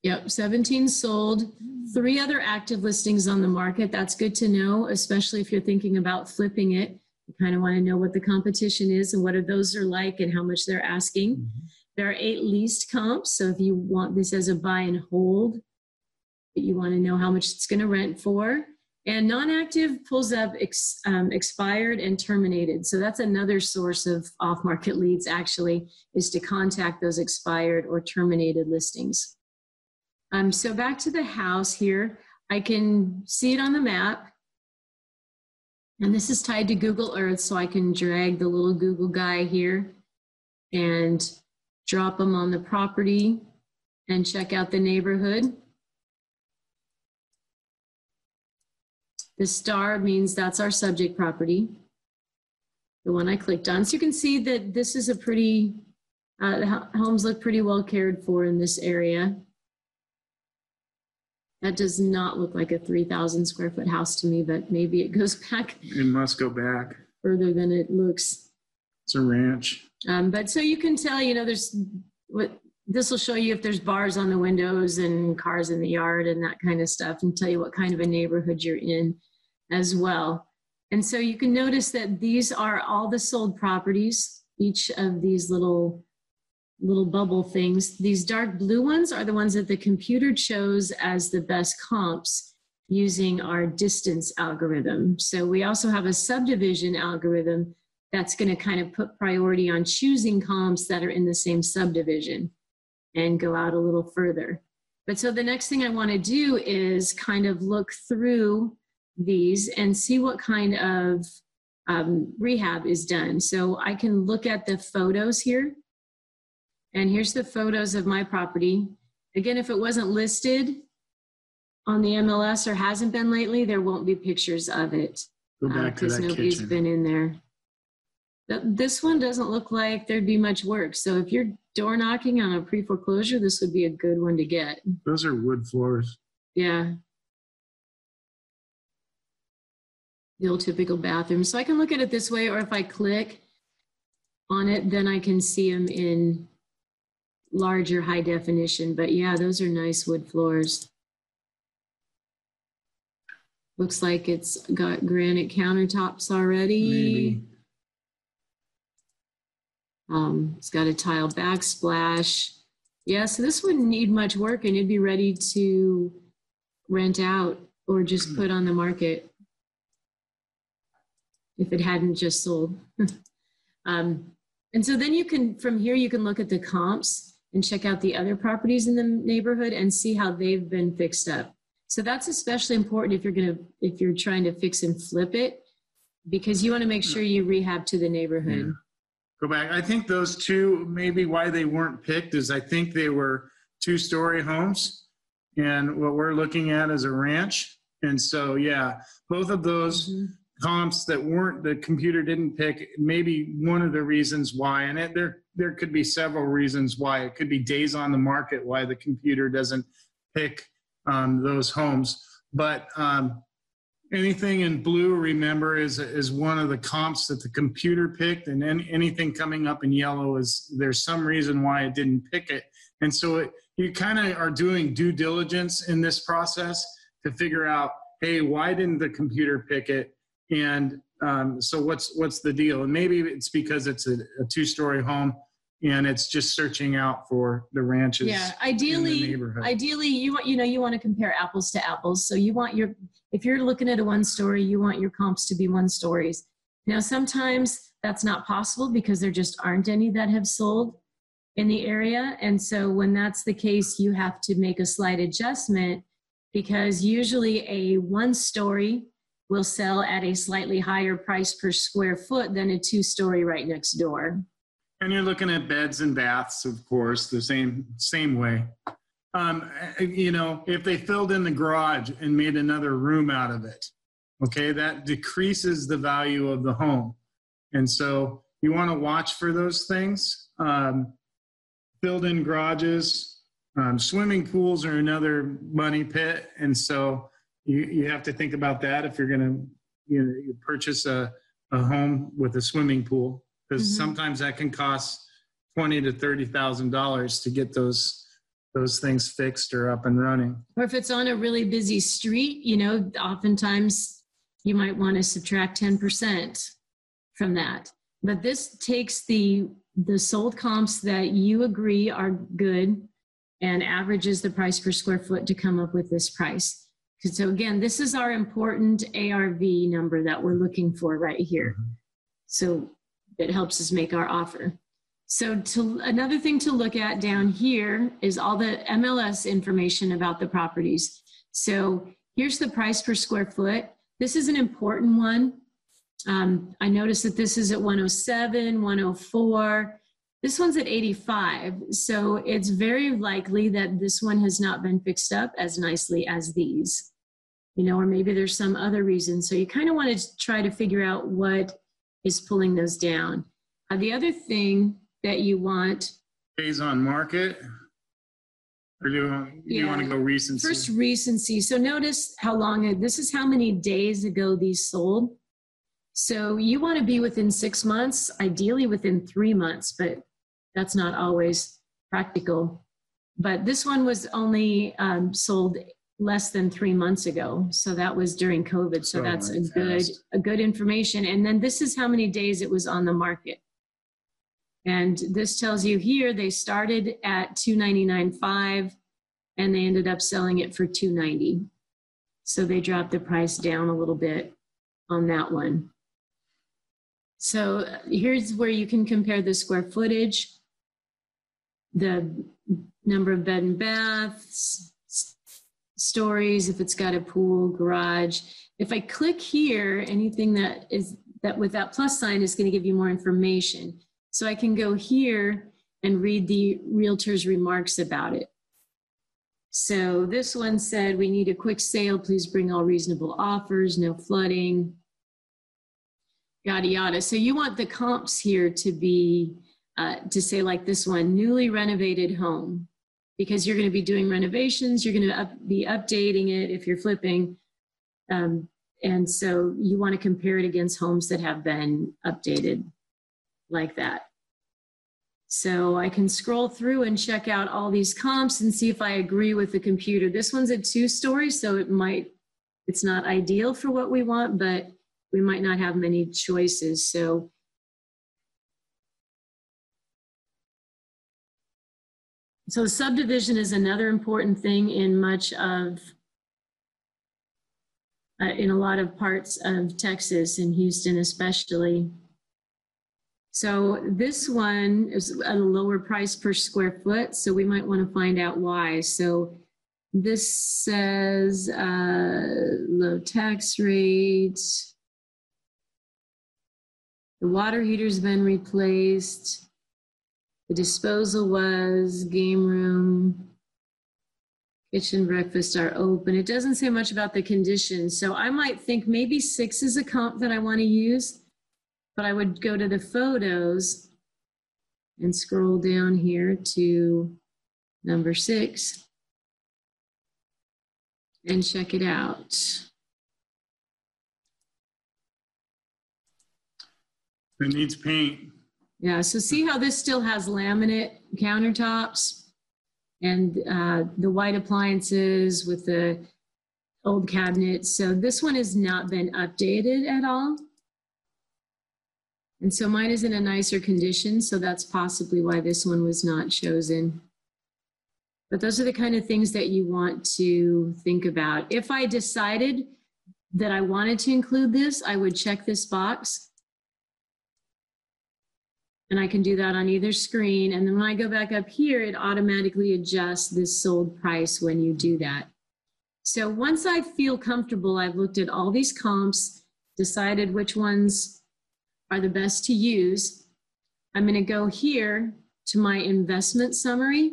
Yep, 17 sold, three other active listings on the market. That's good to know, especially if you're thinking about flipping it. You kind of want to know what the competition is and what are those are like and how much they're asking. Mm-hmm. There are eight leased comps, so if you want this as a buy and hold, you want to know how much it's going to rent for. And non-active pulls up ex, um, expired and terminated. So that's another source of off-market leads actually is to contact those expired or terminated listings. Um, so back to the house here, I can see it on the map. And this is tied to Google Earth, so I can drag the little Google guy here and drop them on the property and check out the neighborhood. The star means that's our subject property, the one I clicked on. So you can see that this is a pretty, uh, the homes look pretty well cared for in this area. That does not look like a 3,000 square foot house to me, but maybe it goes back It must go back. further than it looks. It's a ranch. Um, but so you can tell, you know, there's what this will show you if there's bars on the windows and cars in the yard and that kind of stuff and tell you what kind of a neighborhood you're in as well. And so you can notice that these are all the sold properties, each of these little little bubble things. These dark blue ones are the ones that the computer chose as the best comps using our distance algorithm. So we also have a subdivision algorithm that's going to kind of put priority on choosing comps that are in the same subdivision and go out a little further. But so the next thing I want to do is kind of look through these and see what kind of um, rehab is done. So I can look at the photos here and here's the photos of my property. Again, if it wasn't listed on the MLS or hasn't been lately, there won't be pictures of it. Go back to Because that nobody's kitchen. been in there. Th- This one doesn't look like there'd be much work. So if you're door knocking on a pre-foreclosure, this would be a good one to get. Those are wood floors. Yeah. The old typical bathroom. So I can look at it this way, or if I click on it, then I can see them in larger high definition. But yeah, those are nice wood floors. Looks like it's got granite countertops already. Maybe. Um, it's got a tile backsplash. Yeah, so this wouldn't need much work and it'd be ready to rent out or just put on the market if it hadn't just sold. um, and so then you can, from here, you can look at the comps and check out the other properties in the neighborhood and see how they've been fixed up. So that's especially important if you're gonna, if you're trying to fix and flip it, because you want to make sure you rehab to the neighborhood. Go back. I think those two, maybe why they weren't picked is I think they were two-story homes. And what we're looking at is a ranch. And so, yeah, both of those Mhm. comps that weren't, the computer didn't pick, maybe one of the reasons why. And it, there, there could be several reasons why. It could be days on the market, why the computer doesn't pick um, those homes. But um, anything in blue, remember, is, is one of the comps that the computer picked. And then anything coming up in yellow is, there's some reason why it didn't pick it. And so it, you kind of are doing due diligence in this process to figure out, hey, why didn't the computer pick it? And um, so what's what's the deal? And maybe it's because it's a, a two-story home and it's just searching out for the ranches. Yeah, in the ideally, neighborhood. ideally, you want, you know, you want to compare apples to apples. So you want your, if you're looking at a one story, you want your comps to be one stories. Now, sometimes that's not possible because there just aren't any that have sold in the area. And so when that's the case, you have to make a slight adjustment because usually a one story will sell at a slightly higher price per square foot than a two story right next door. And you're looking at beds and baths, of course, the same same way. Um, you know, if they filled in the garage and made another room out of it, okay, that decreases the value of the home. And so you want to watch for those things. Um, filled in garages, um, swimming pools are another money pit, and so you you have to think about that if you're going to you know you purchase a a home with a swimming pool because Mhm. sometimes that can cost twenty to thirty thousand dollars to get those those things fixed or up and running. Or if it's on a really busy street, you know, oftentimes you might want to subtract 10% from that. But this takes the the sold comps that you agree are good and averages the price per square foot to come up with this price. So again, this is our important ARV number that we're looking for right here. So it helps us make our offer. So to another thing to look at down here is all the MLS information about the properties. So here's the price per square foot. This is an important one. Um, I noticed that this is at 107, 104. This one's at 85. So it's very likely that this one has not been fixed up as nicely as these. You know, or maybe there's some other reason. So you kind of want to try to figure out what is pulling those down. Uh, the other thing that you want Days on market, or do you, want- you want to go recency? First recency. So notice how long, this is how many days ago these sold. So you want to be within six months, ideally within three months, but that's not always practical. But this one was only um, sold less than three months ago. So that was during COVID. So that's a fast. good, a good information. And then this is how many days it was on the market. And this tells you here, they started at 299.5 and they ended up selling it for 290. So they dropped the price down a little bit on that one. So here's where you can compare the square footage, the number of bed and baths, stories, if it's got a pool, garage. If I click here, anything that is that with that plus sign is going to give you more information. So I can go here and read the realtor's remarks about it. So this one said, we need a quick sale. Please bring all reasonable offers, no flooding, yada, yada. So you want the comps here to be, uh, to say like this one, newly renovated home. Because you're going to be doing renovations, you're going to up, be updating it if you're flipping. Um, and so you want to compare it against homes that have been updated like that. So I can scroll through and check out all these comps and see if I agree with the computer. This one's a two story, so it might, it's not ideal for what we want, but we might not have many choices. So So subdivision is another important thing in much of, uh, in a lot of parts of Texas and Houston especially. So this one is at a lower price per square foot, so we might want to find out why. So this says uh, low tax rate. The water heater's been replaced. The disposal was game room. Kitchen, breakfast are open. It doesn't say much about the conditions. So I might think maybe six is a comp that I want to use. But I would go to the photos and scroll down here to number six and check it out. It needs paint. Yeah, so see how this still has laminate countertops and uh, the white appliances with the old cabinets. So this one has not been updated at all. And so mine is in a nicer condition, so that's possibly why this one was not chosen. But those are the kind of things that you want to think about. If I decided that I wanted to include this, I would check this box. And I can do that on either screen. And then when I go back up here, it automatically adjusts this sold price when you do that. So once I feel comfortable, I've looked at all these comps, decided which ones are the best to use. I'm going to go here to my investment summary.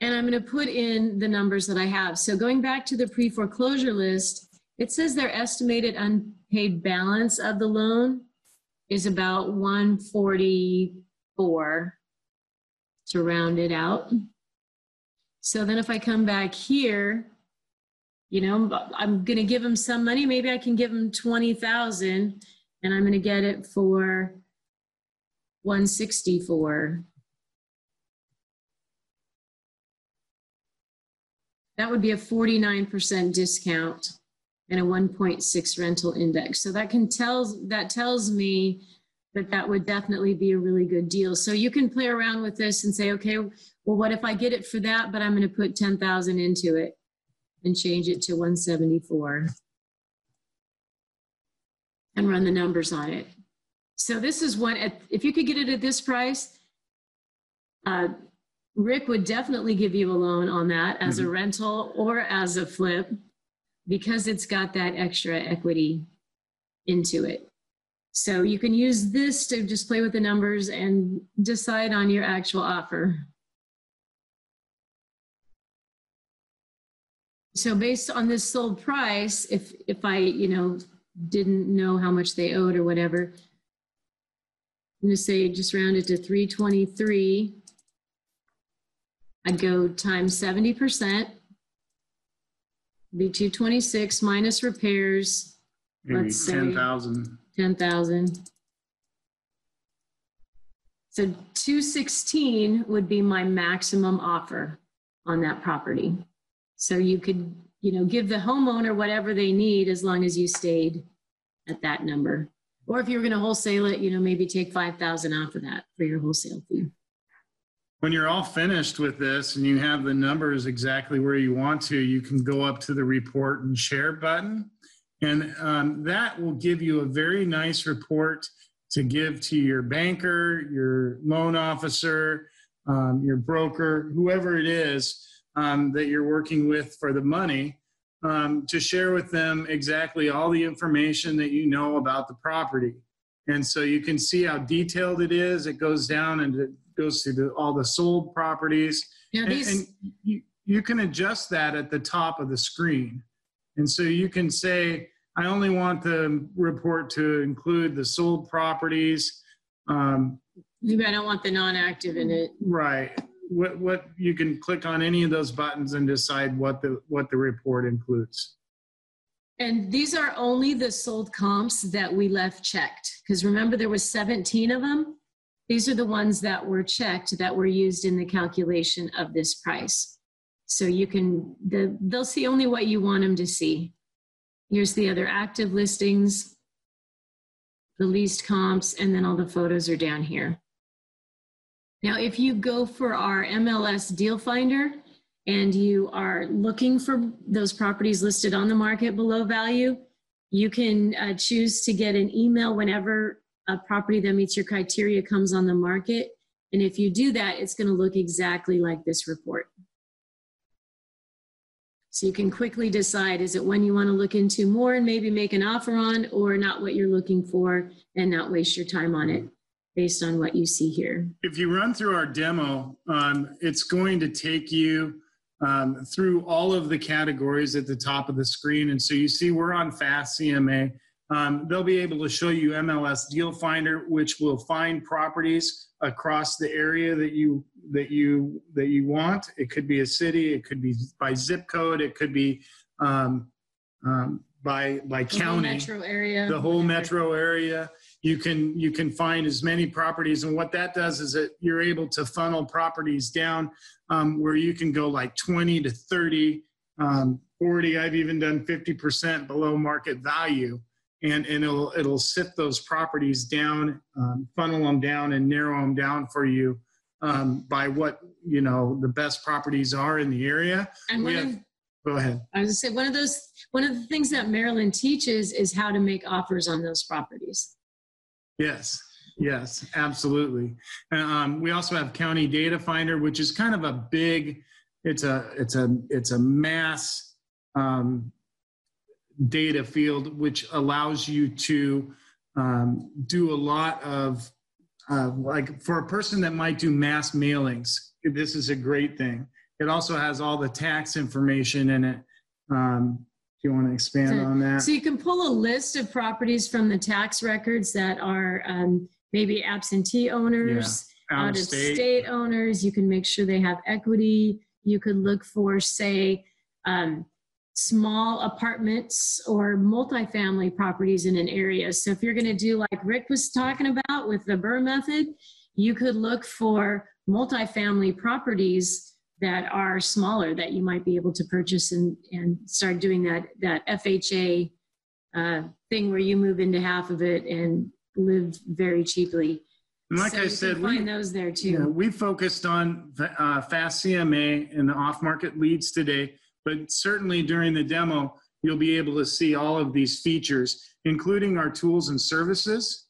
And I'm going to put in the numbers that I have. So going back to the pre foreclosure list, it says their estimated unpaid balance of the loan is about 144 to round it out. So then if I come back here, you know, I'm going to give them some money. Maybe I can give them 20,000 and I'm going to get it for 164. That would be a 49% discount and a 1.6 rental index. So that can tells that tells me that that would definitely be a really good deal. So you can play around with this and say, okay, well, what if I get it for that, but I'm going to put 10,000 into it and change it to 174 and run the numbers on it. So this is one, if you could get it at this price, uh, Rick would definitely give you a loan on that as a rental or as a flip because it's got that extra equity into it. So you can use this to just play with the numbers and decide on your actual offer. So based on this sold price, if if I, you know, didn't know how much they owed or whatever, I'm gonna say just round it to 323. I'd go times 70%, be 226 minus repairs, Maybe Let's say- 10,000. 10,000. So 216 would be my maximum offer on that property. So you could, you know, give the homeowner whatever they need as long as you stayed at that number. Or if you were going to wholesale it, you know, maybe take 5,000 off of that for your wholesale fee. When you're all finished with this and you have the numbers exactly where you want to, you can go up to the report and share button. And um, that will give you a very nice report to give to your banker, your loan officer, um, your broker, whoever it is um, that you're working with for the money, um, to share with them exactly all the information that you know about the property. And so you can see how detailed it is. It goes down it goes through the, all the sold properties. And, these, and you, you can adjust that at the top of the screen. And so you can say, I only want the report to include the sold properties. Um, maybe I don't want the non-active in it. right. What, what, you can click on any of those buttons and decide what the, what the report includes. And these are only the sold comps that we left checked. Because remember, there was 17 of them. These are the ones that were checked that were used in the calculation of this price. So you can, the, they'll see only what you want them to see. Here's the other active listings, the leased comps, and then all the photos are down here. Now, if you go for our MLS deal finder, and you are looking for those properties listed on the market below value, you can uh, choose to get an email whenever a property that meets your criteria comes on the market. And if you do that, it's going to look exactly like this report. So you can quickly decide is it one you want to look into more and maybe make an offer on, or not what you're looking for and not waste your time on it based on what you see here. If you run through our demo, um, it's going to take you um, through all of the categories at the top of the screen. And so you see we're on Fast CMA. Um, they'll be able to show you MLS Deal Finder, which will find properties across the area that you that you that you want. It could be a city, it could be by zip code, it could be um, um, by by The whole county metro area. the whole metro area you can you can find as many properties and what that does is that you're able to funnel properties down um, where you can go like 20 to 30 um, 40 i've even done 50% below market value and and it'll it'll sift those properties down um, funnel them down and narrow them down for you um, by what you know the best properties are in the area And we one of, go ahead I was gonna say, one of those, one of the things that Marilyn teaches is how to make offers on those properties. Yes, yes, absolutely. Um, we also have County Data Finder, which is kind of a big, it's a, it's a, it's a mass um, data field, which allows you to um, do a lot of, uh, like for a person that might do mass mailings, this is a great thing. It also has all the tax information in it. Um, do you want to expand on that? So you can pull a list of properties from the tax records that are um, maybe absentee owners, out of state owners. You can make sure they have equity. You could look for, say, um, small apartments or multifamily properties in an area. So if you're going to do like Rick was talking about with the BRRRR method, you could look for multifamily properties that are smaller that you might be able to purchase and, and start doing that, that FHA uh, thing where you move into half of it and live very cheaply. And like So I said, we, find those there Yeah, too. we focused on uh, fast CMA and the off-market leads today, but certainly during the demo, you'll be able to see all of these features, including our tools and services.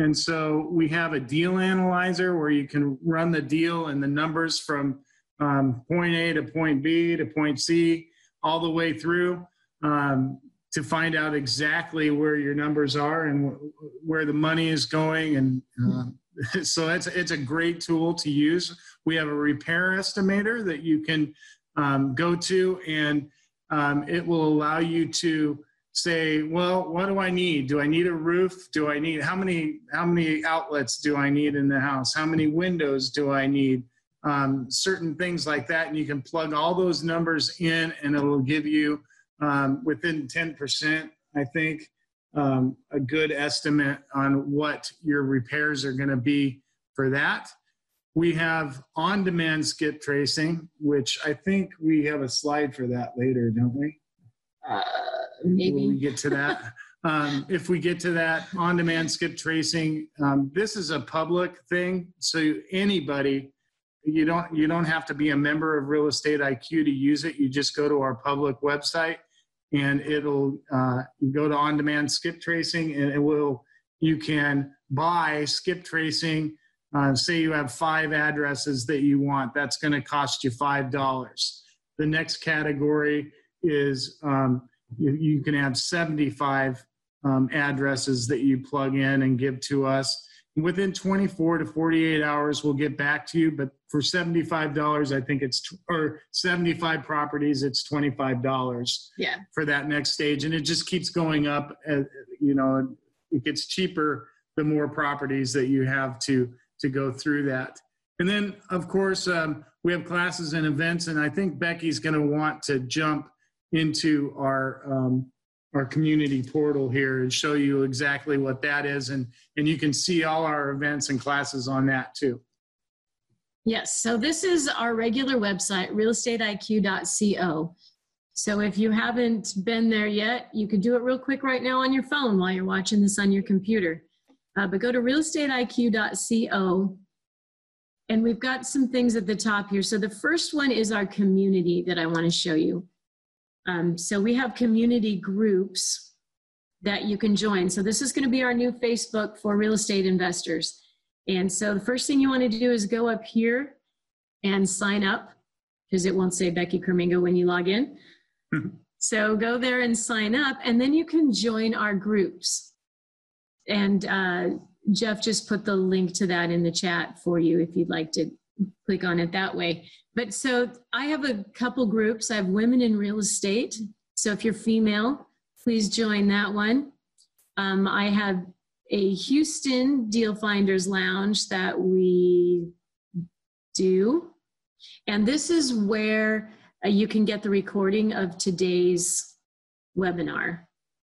And so we have a deal analyzer where you can run the deal and the numbers from um, point A to point B to point C, all the way through um, to find out exactly where your numbers are and wh- where the money is going. And um, so it's it's a great tool to use. We have a repair estimator that you can um, go to, and um, it will allow you to say, well, what do I need? Do I need a roof? Do I need how many how many outlets do I need in the house? How many windows do I need? Um, certain things like that, and you can plug all those numbers in, and it'll give you um, within 10%, I think, um, a good estimate on what your repairs are going to be for that. We have on-demand skip tracing, which I think we have a slide for that later, don't we? Uh, When we get to that. Um, if we get to that on-demand skip tracing, um, this is a public thing, so anybody, you don't you don't have to be a member of Real Estate IQ to use it. You just go to our public website, and it'll uh, go to on-demand skip tracing, and it will you can buy skip tracing. Uh, say you have five addresses that you want, that's going to cost you five dollars. The next category is um, you, you can have 75 um, addresses that you plug in and give to us. Within 24 to 48 hours, we'll get back to you. But for $75, I think it's, or 75 properties, it's $25 Yeah. for that next stage. And it just keeps going up. Uh, you know, it gets cheaper the more properties that you have to, to go through that. And then, of course, um, we have classes and events. And I think Becky's going to want to jump into our um, our community portal here and show you exactly what that is and and you can see all our events and classes on that too Yes, so this is our regular website, realestateiq.co. So if you haven't been there yet, you can do it real quick right now on your phone while you're watching this on your computer. Uh, but go to realestateiq.co. And we've got some things at the top here. So the first one is our community that I want to show you. Um, so we have community groups that you can join. So this is going to be our new Facebook for real estate investors. And so the first thing you want to do is go up here and sign up because it won't say Becky Kermingo when you log in. so go there and sign up, and then you can join our groups. And uh, Jeff just put the link to that in the chat for you if you'd like to click on it that way. But so I have a couple groups. I have women in real estate. So if you're female, please join that one. Um, I have a Houston Deal Finders Lounge that we do. And this is where uh, you can get the recording of today's webinar.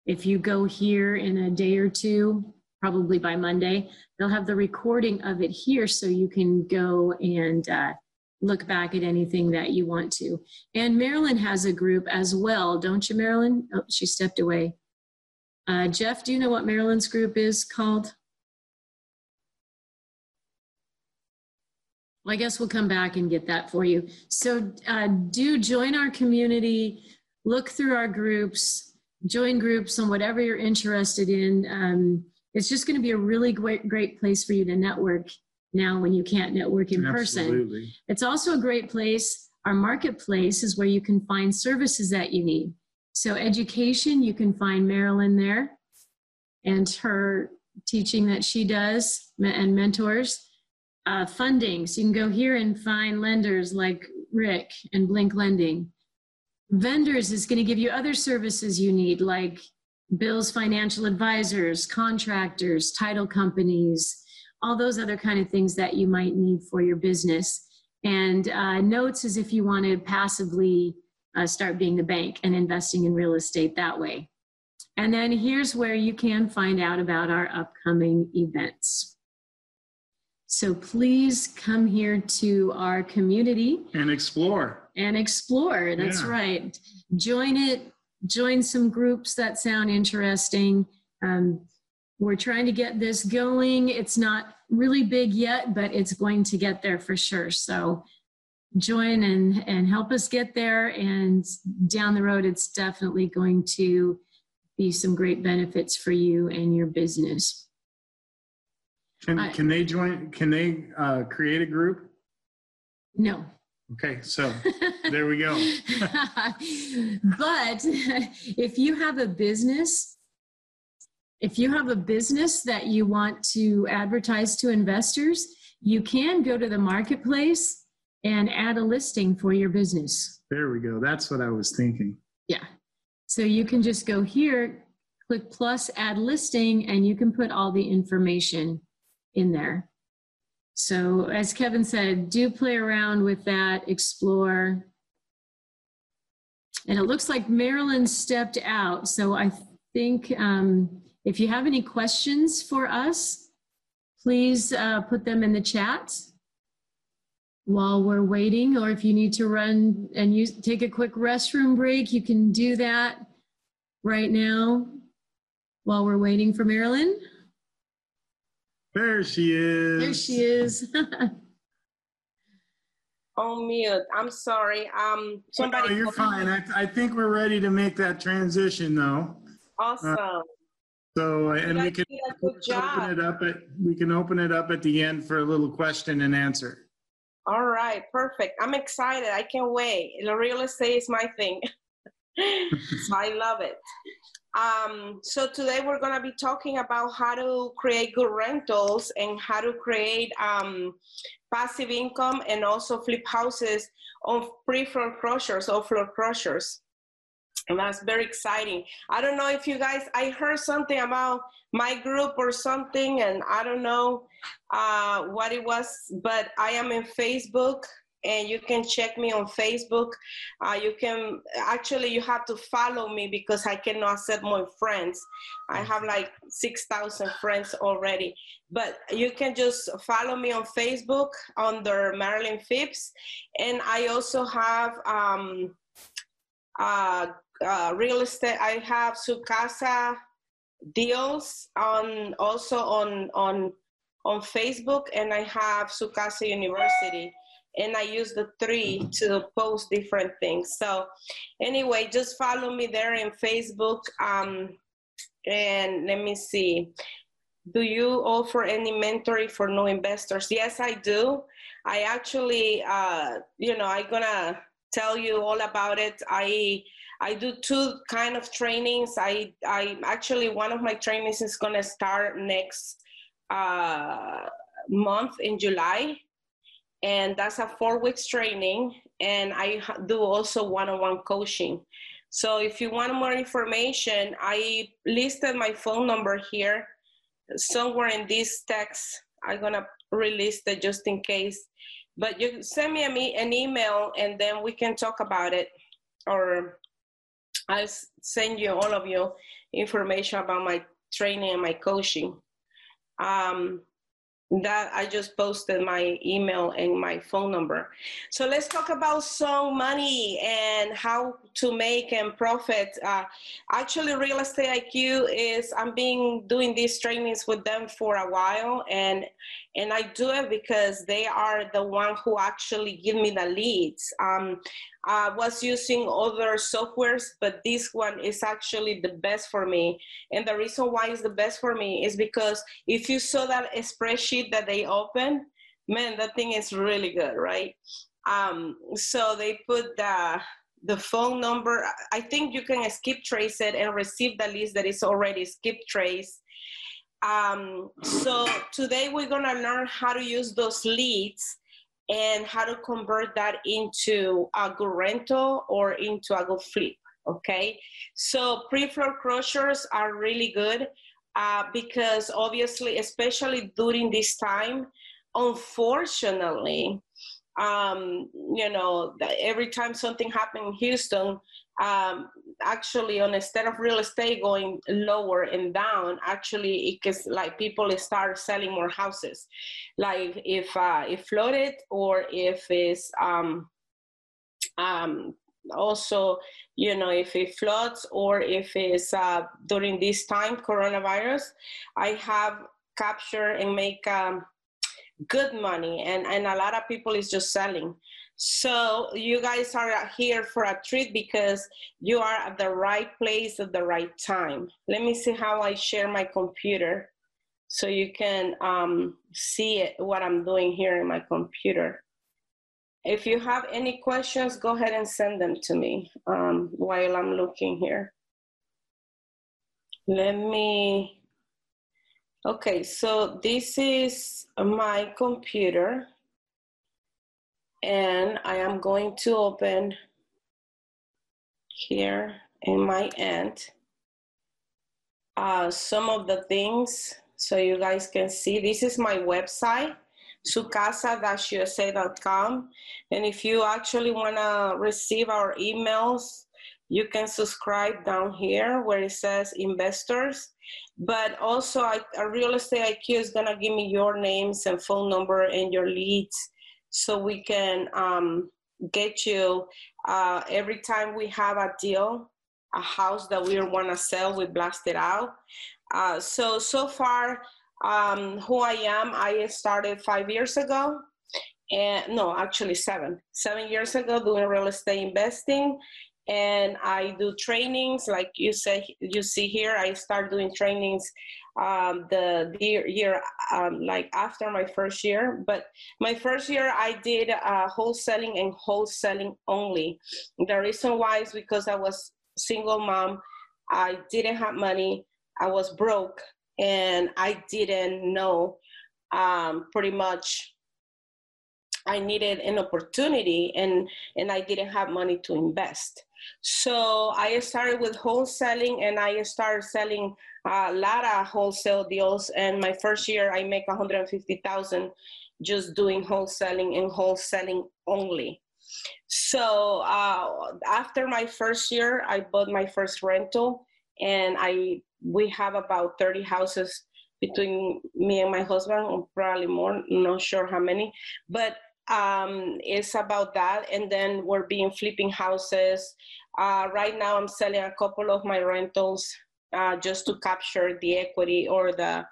If you go here in a day or two, probably by Monday, they'll have the recording of it here so you can go and uh, look back at anything that you want to. And Marilyn has a group as well, don't you, Marilyn? Oh, she stepped away. Uh, Jeff, do you know what Marilyn's group is called? Well, I guess we'll come back and get that for you. So uh, do join our community, look through our groups, join groups on whatever you're interested in. Um, it's just going to be a really great, great place for you to network now when you can't network in person. It's also a great place. Our marketplace is where you can find services that you need. So, education, you can find Marilyn there and her teaching that she does and mentors. Uh, funding, so you can go here and find lenders like Rick and Blink Lending. Vendors is going to give you other services you need, like Bill's financial advisors, contractors, title companies, all those other kind of things that you might need for your business. And uh, notes is if you want to passively uh, start being the bank and investing in real estate that way. And then here's where you can find out about our upcoming events. So please come here to our community and explore and explore. That's Yeah. right. Join it, join some groups that sound interesting. Um, we're trying to get this going. It's not really big yet, but it's going to get there for sure. So join and, and help us get there. And down the road, it's definitely going to be some great benefits for you and your business. can, I- can they join can they uh, create a group No. Okay so there we go but if you have a business, if you have a business that you want to advertise to investors, you can go to the marketplace and add a listing for your business. there we go that's what i was thinking Yeah. So you can just go here, click plus, add listing, and you can put all the information in there. So as Kevin said, do play around with that, explore. And it looks like Marilyn stepped out. So I think um, if you have any questions for us, please uh, put them in the chat while we're waiting, or if you need to run and use, take a quick restroom break, you can do that right now while we're waiting for Marilyn. There she is. There she is. On mute. I'm sorry. Um, Oh, No, somebody. you're fine. I, I think we're ready to make that transition though. Awesome. So, and we can guys did a good open it up at, we can open it up at the end for a little question and answer. All right, perfect. I'm excited. I can't wait. The real estate is my thing. so I love it. Um, so today we're going to be talking about how to create good rentals and how to create um, passive income and also flip houses on pre-foreclosures or foreclosures. And that's very exciting. I don't know if you guys, I heard something about my group or something, and I don't know uh, what it was, but I am in Facebook and you can check me on Facebook. Uh, you can actually you have to follow me because I cannot accept more friends. I have like six thousand friends already, but you can just follow me on Facebook under Marilyn Phipps, and I also have um, uh, uh, real estate. I have Sukasa deals on also on on on Facebook, and I have Sukasa University and I use the three to post different things. So anyway, just follow me there in Facebook. Um, and let me see. Do you offer any mentoring for new investors? Yes, I do. I actually, uh, you know, I'm gonna tell you all about it. I I do two kind of trainings. I I actually one of my trainings is gonna start next uh, month in July and that's a four weeks training and i do also one-on-one coaching. So if you want more information i listed my phone number here. Somewhere in this text i'm gonna release it just in case. But you send me an email and then we can talk about it or i'll send you all of you information about my training and my coaching. Um, that I just posted my email and my phone number. So let's talk about some money and how to make and profit. Uh, actually, Real Estate IQ is I'm being doing these trainings with them for a while, and and I do it because they are the one who actually give me the leads. Um, I was using other softwares, but this one is actually the best for me. And the reason why it's the best for me is because if you saw that spreadsheet that they open, man, that thing is really good, right? Um, so they put the the phone number. I think you can skip trace it and receive the list that is already skip trace. Um, so today we're gonna learn how to use those leads and how to convert that into a good rental or into a good flip. Okay, so pre-foreclosures are really good uh, because obviously, especially during this time, unfortunately, um, you know, every time something happened in Houston, um, actually, on instead of real estate going lower and down, actually, it gets like people start selling more houses. Like if uh, it flooded or if it's um, um, also, you know, if it floods or if it's uh, during this time, coronavirus, I have captured and make um, good money and, and a lot of people is just selling. So you guys are here for a treat because you are at the right place at the right time. Let me see how I share my computer so you can um, see it, what I'm doing here in my computer. If you have any questions, go ahead and send them to me um, while I'm looking here. Let me, okay, so this is my computer and I am going to open here in my end uh, some of the things so you guys can see. This is my website, sukasa-usa.com. And if you actually want to receive our emails, you can subscribe down here where it says investors. But also, I, a real estate IQ is gonna give me your names and phone number and your leads, so we can um, get you uh, every time we have a deal, a house that we want to sell, we blast it out. Uh, so so far, um, who I am, I started five years ago, and no, actually seven, seven years ago doing real estate investing, and I do trainings like you say you see here. I start doing trainings um, the, year um, like after my first year. But my first year I did uh, wholesaling and wholesaling only. The reason why is because I was single mom. I didn't have money. I was broke, and I didn't know um, pretty much I needed an opportunity and and I didn't have money to invest. So I started with wholesaling and I started selling a lot of wholesale deals. And my first year, I make 150,000 just doing wholesaling and wholesaling only. So uh, after my first year, I bought my first rental, and I we have about 30 houses between me and my husband, probably more, not sure how many, but um, it's about that. And then we're being flipping houses. Uh, right now, I'm selling a couple of my rentals uh, just to capture the equity or the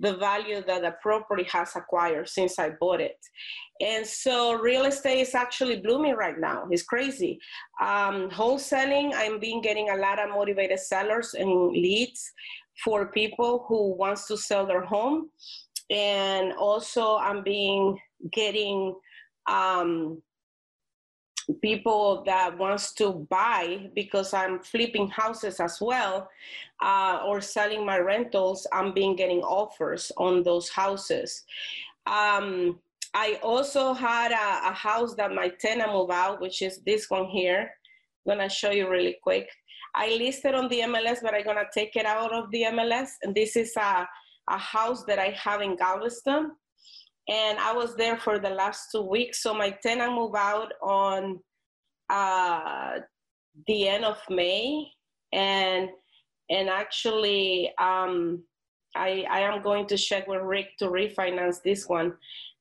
the value that the property has acquired since I bought it. And so real estate is actually blooming right now. It's crazy. Um, wholesaling, I'm being getting a lot of motivated sellers and leads for people who wants to sell their home. And also I'm being getting um, people that wants to buy because I'm flipping houses as well uh, or selling my rentals. I'm being getting offers on those houses. Um, I also had a, a, house that my tenant moved out, which is this one here. I'm gonna show you really quick. I listed on the MLS, but I'm gonna take it out of the MLS. And this is a, a house that I have in Galveston and I was there for the last two weeks. So my tenant moved out on uh, the end of May, and and actually um, I I am going to check with Rick to refinance this one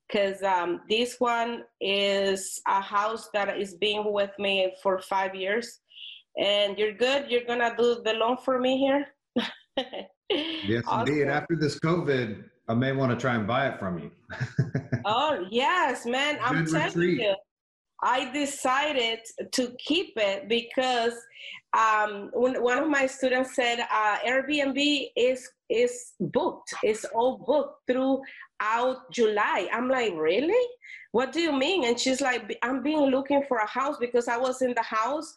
because um, this one is a house that is being with me for five years, and you're good. You're gonna do the loan for me here. yes, awesome. indeed. After this COVID I may want to try and buy it from you. oh yes, man! I'm Good telling retreat. you, I decided to keep it because um, one of my students said uh, Airbnb is is booked. It's all booked throughout July. I'm like, really? What do you mean? And she's like, I'm being looking for a house because I was in the house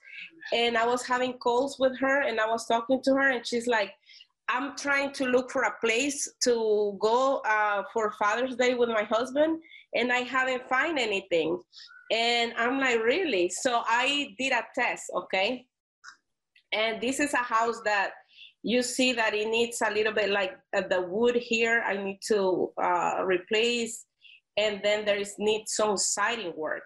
and I was having calls with her and I was talking to her and she's like, I'm trying to look for a place to go uh, for Father's Day with my husband, and I haven't find anything. And I'm like, really? So I did a test, okay? And this is a house that you see that it needs a little bit like uh, the wood here. I need to uh, replace, and then there is need some siding work.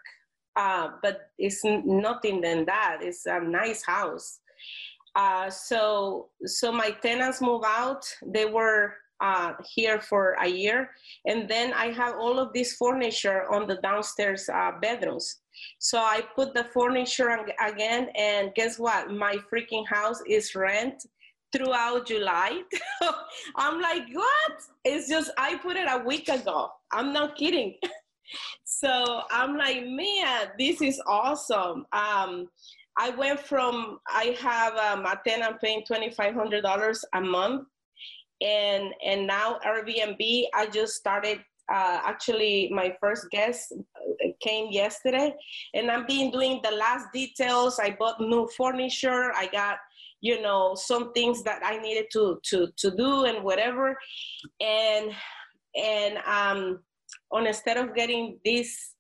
Uh, but it's nothing than that. It's a nice house. Uh, so so my tenants move out. They were uh, here for a year, and then I have all of this furniture on the downstairs uh, bedrooms. So I put the furniture again, and guess what? My freaking house is rent throughout July. I'm like, what? It's just I put it a week ago. I'm not kidding. so I'm like, man, this is awesome. Um, I went from I have um, a tenant paying twenty five hundred dollars a month, and and now Airbnb. I just started. Uh, actually, my first guest uh, came yesterday, and I'm being doing the last details. I bought new furniture. I got you know some things that I needed to to to do and whatever, and and um, on instead of getting this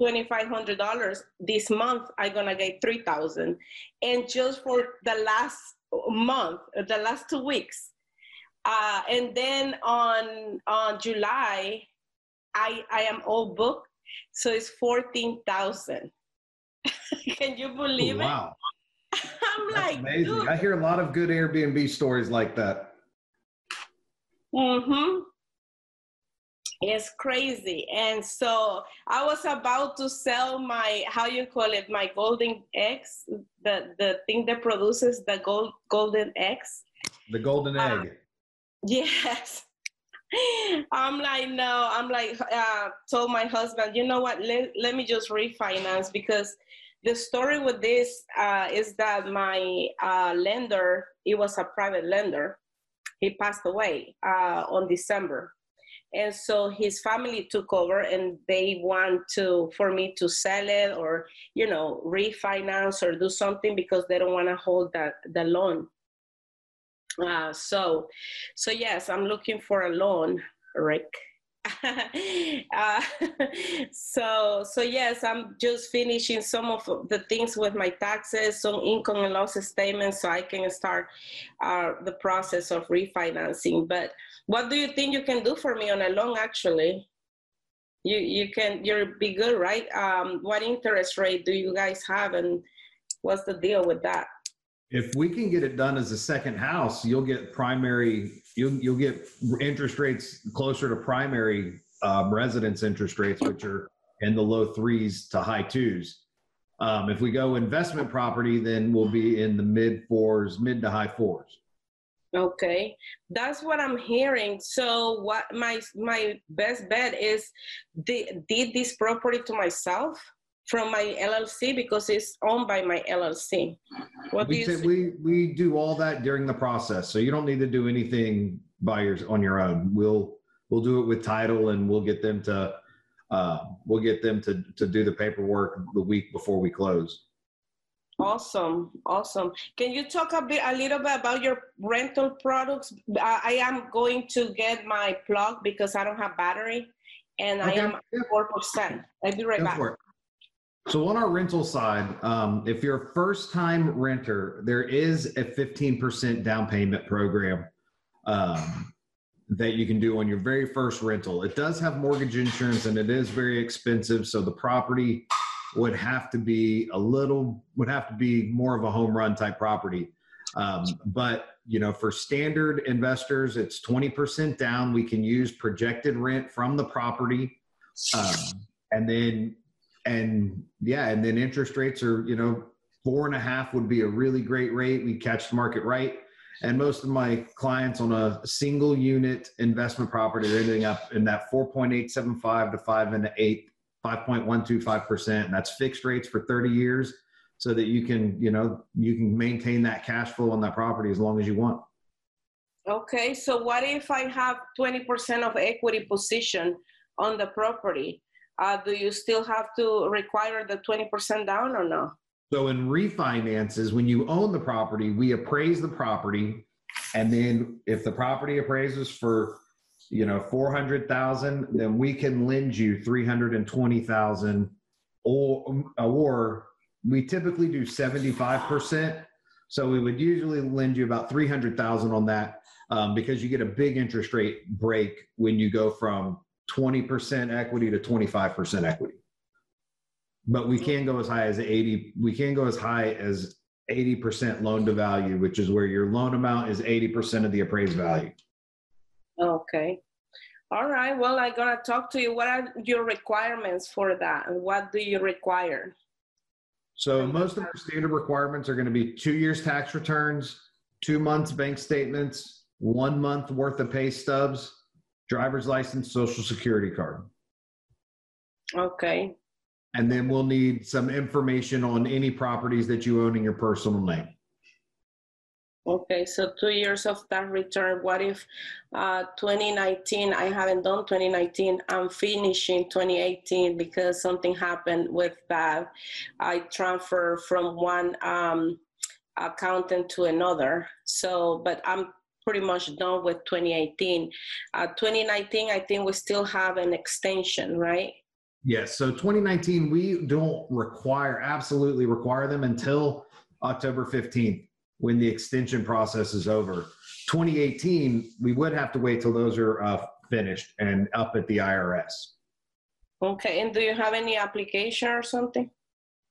$2,500 this month, I'm gonna get 3,000. And just for the last month, the last two weeks. Uh, and then on, on July, I, I am all booked. So it's 14,000. Can you believe oh, wow. it? I'm That's like, amazing. dude. I hear a lot of good Airbnb stories like that. Mm-hmm. It's crazy. And so I was about to sell my how you call it, my golden eggs, the the thing that produces the gold golden eggs. The golden Uh, egg. Yes. I'm like, no, I'm like, uh, told my husband, you know what, let, let me just refinance because the story with this uh, is that my uh, lender, it was a private lender, he passed away uh, on December. And so his family took over and they want to, for me to sell it or, you know, refinance or do something because they don't want to hold that, the loan. Uh, so, so yes, I'm looking for a loan, Rick. uh, so, so yes, I'm just finishing some of the things with my taxes, some income and loss statements, so I can start uh, the process of refinancing. But what do you think you can do for me on a loan? Actually, you you can you're be good, right? Um, what interest rate do you guys have, and what's the deal with that? If we can get it done as a second house, you'll get primary. You'll you'll get interest rates closer to primary um, residence interest rates, which are in the low threes to high twos. Um, if we go investment property, then we'll be in the mid fours, mid to high fours. Okay, that's what I'm hearing. So what my my best bet is the, did this property to myself from my LLC because it's owned by my LLC. What do We, say? we we do all that during the process, so you don't need to do anything by yours on your own. We'll we'll do it with title, and we'll get them to uh, we'll get them to to do the paperwork the week before we close. Awesome, awesome. Can you talk a bit, a little bit about your rental products? I, am going to get my plug because I don't have battery, and I am four percent. I'll be right Go back. So on our rental side, um, if you're a first-time renter, there is a 15% down payment program um, that you can do on your very first rental. It does have mortgage insurance, and it is very expensive. So the property would have to be a little would have to be more of a home run type property. Um, but you know, for standard investors, it's 20% down. We can use projected rent from the property, um, and then and yeah, and then interest rates are, you know, four and a half would be a really great rate. We catch the market right. And most of my clients on a single unit investment property are ending up in that 4.875 to five and eight, 5.125%. And that's fixed rates for 30 years so that you can, you know, you can maintain that cash flow on that property as long as you want. Okay, so what if I have twenty percent of equity position on the property? Uh, do you still have to require the twenty percent down or no? So in refinances, when you own the property, we appraise the property, and then if the property appraises for, you know, four hundred thousand, then we can lend you three hundred and twenty thousand, or or we typically do seventy five percent. So we would usually lend you about three hundred thousand on that um, because you get a big interest rate break when you go from twenty percent equity to twenty five percent equity but we can go as high as 80 we can go as high as 80% loan to value which is where your loan amount is 80% of the appraised value Okay. All right. Well, I'm gonna talk to you. What are your requirements for that? And what do you require? so most of our standard requirements are going to be two years tax returns two months bank statements one month worth of pay stubs driver's license social security card Okay. and then we'll need some information on any properties that you own in your personal name Okay. So two years of that return. What if uh, 2019? I haven't done 2019. I'm finishing 2018 because something happened with that. I transfer from one um, accountant to another. So, but I'm pretty much done with 2018. Uh, 2019, I think we still have an extension, right? Yes. So 2019, we don't require, absolutely require them until October 15th when the extension process is over. 2018, we would have to wait till those are uh, finished and up at the IRS. Okay. And do you have any application or something?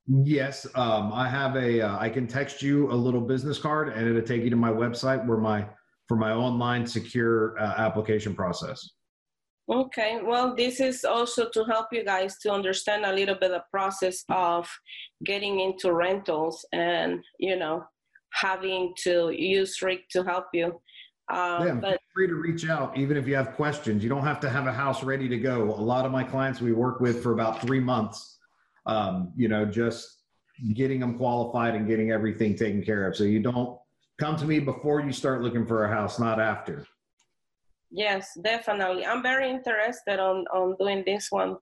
Yes, um, I have a. Uh, I can text you a little business card, and it'll take you to my website where my for my online secure uh, application process. Okay, well, this is also to help you guys to understand a little bit the process of getting into rentals and you know having to use Rick to help you. Uh, yeah, but free to reach out even if you have questions. You don't have to have a house ready to go. A lot of my clients we work with for about three months um, you know, just getting them qualified and getting everything taken care of. So you don't come to me before you start looking for a house, not after. Yes, definitely. I'm very interested on on doing this one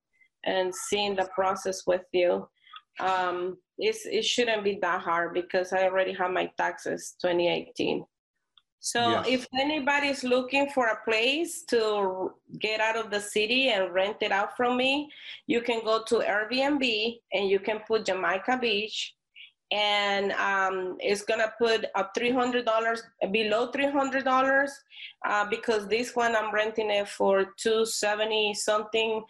and seeing the process with you. Um, it's, it shouldn't be that hard because I already have my taxes 2018. So Yes. if anybody's looking for a place to get out of the city and rent it out from me, you can go to Airbnb and you can put Jamaica Beach and um, it's gonna put a $300 below $300 uh, because this one I'm renting it for 270 something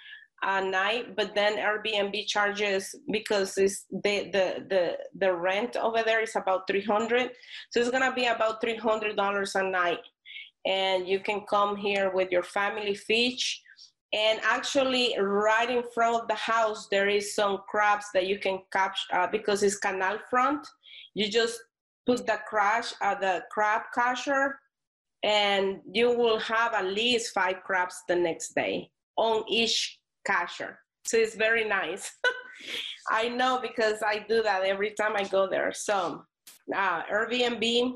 a night, but then Airbnb charges because it's the the the the rent over there is about 300, so it's gonna be about 300 dollars a night, and you can come here with your family fish. And actually, right in front of the house, there is some crabs that you can catch uh, because it's canal front. You just put the crash uh, the crab catcher, and you will have at least five crabs the next day on each cashier. So it's very nice. I know because I do that every time I go there. So uh, Airbnb,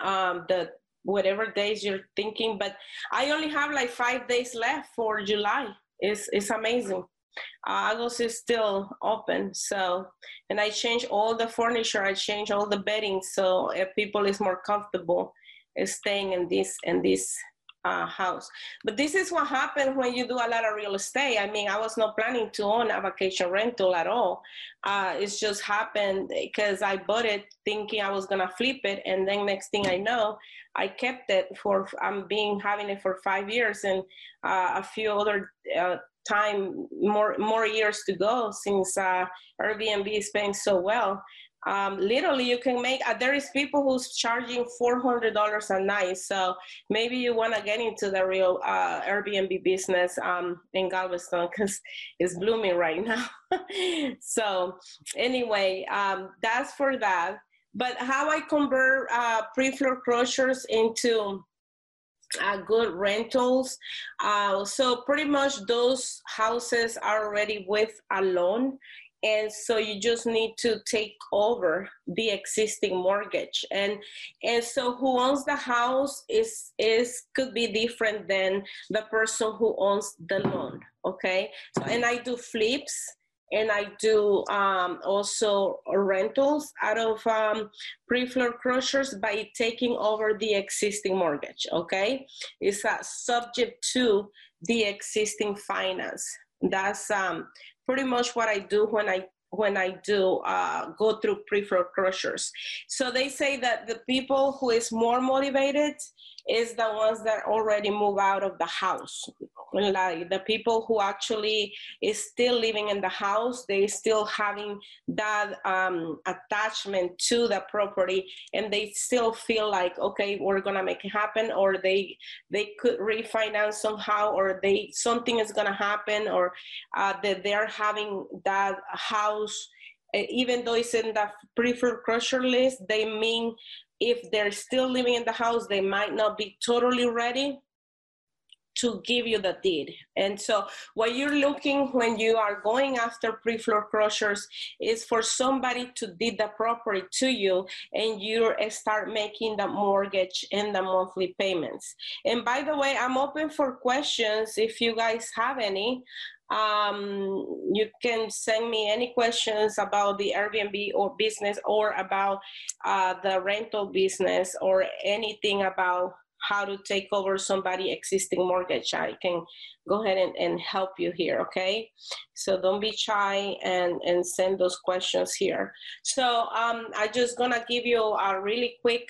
um, the whatever days you're thinking, but I only have like five days left for July. It's it's amazing. Uh, August is still open, so and I change all the furniture. I change all the bedding so if people is more comfortable staying in this in this uh, house. But this is what happens when you do a lot of real estate. I mean, I was not planning to own a vacation rental at all. Uh, it's just happened because I bought it thinking I was gonna flip it, and then next thing I know, I kept it for I'm being having it for five years and uh, a few other uh, time more more years to go since uh, Airbnb is paying so well um, literally you can make uh, there is people who's charging $400 a night so maybe you want to get into the real uh, airbnb business um, in galveston because it's blooming right now so anyway um, that's for that but how i convert uh, pre-foreclosures into uh, good rentals. Uh, so pretty much those houses are already with a loan and so you just need to take over the existing mortgage. And and so who owns the house is is could be different than the person who owns the loan okay? So, and i do flips and i do um, also rentals out of um, pre-foreclosures by taking over the existing mortgage okay? It's uh, subject to the existing finance. That's um, pretty much what I do when I when I do uh, go through pre-foreclosures. So they say that the people who is more motivated is the ones that already move out of the house. Like the people who actually is still living in the house, they still having that um, attachment to the property, and they still feel like, okay, we're gonna make it happen, or they they could refinance somehow, or they something is gonna happen, or uh, that they're having that house even though it's in the pre-foreclosure list, they mean if they're still living in the house, they might not be totally ready to give you the deed. And so, what you're looking when you are going after pre foreclosures is for somebody to deed the property to you and you start making the mortgage and the monthly payments. And by the way, I'm open for questions if you guys have any. Um, you can send me any questions about the Airbnb or business or about uh, the rental business or anything about how to take over somebody existing mortgage. I can go ahead and, and help you here okay? So don't be shy and and send those questions here. So um i just gonna give you a really quick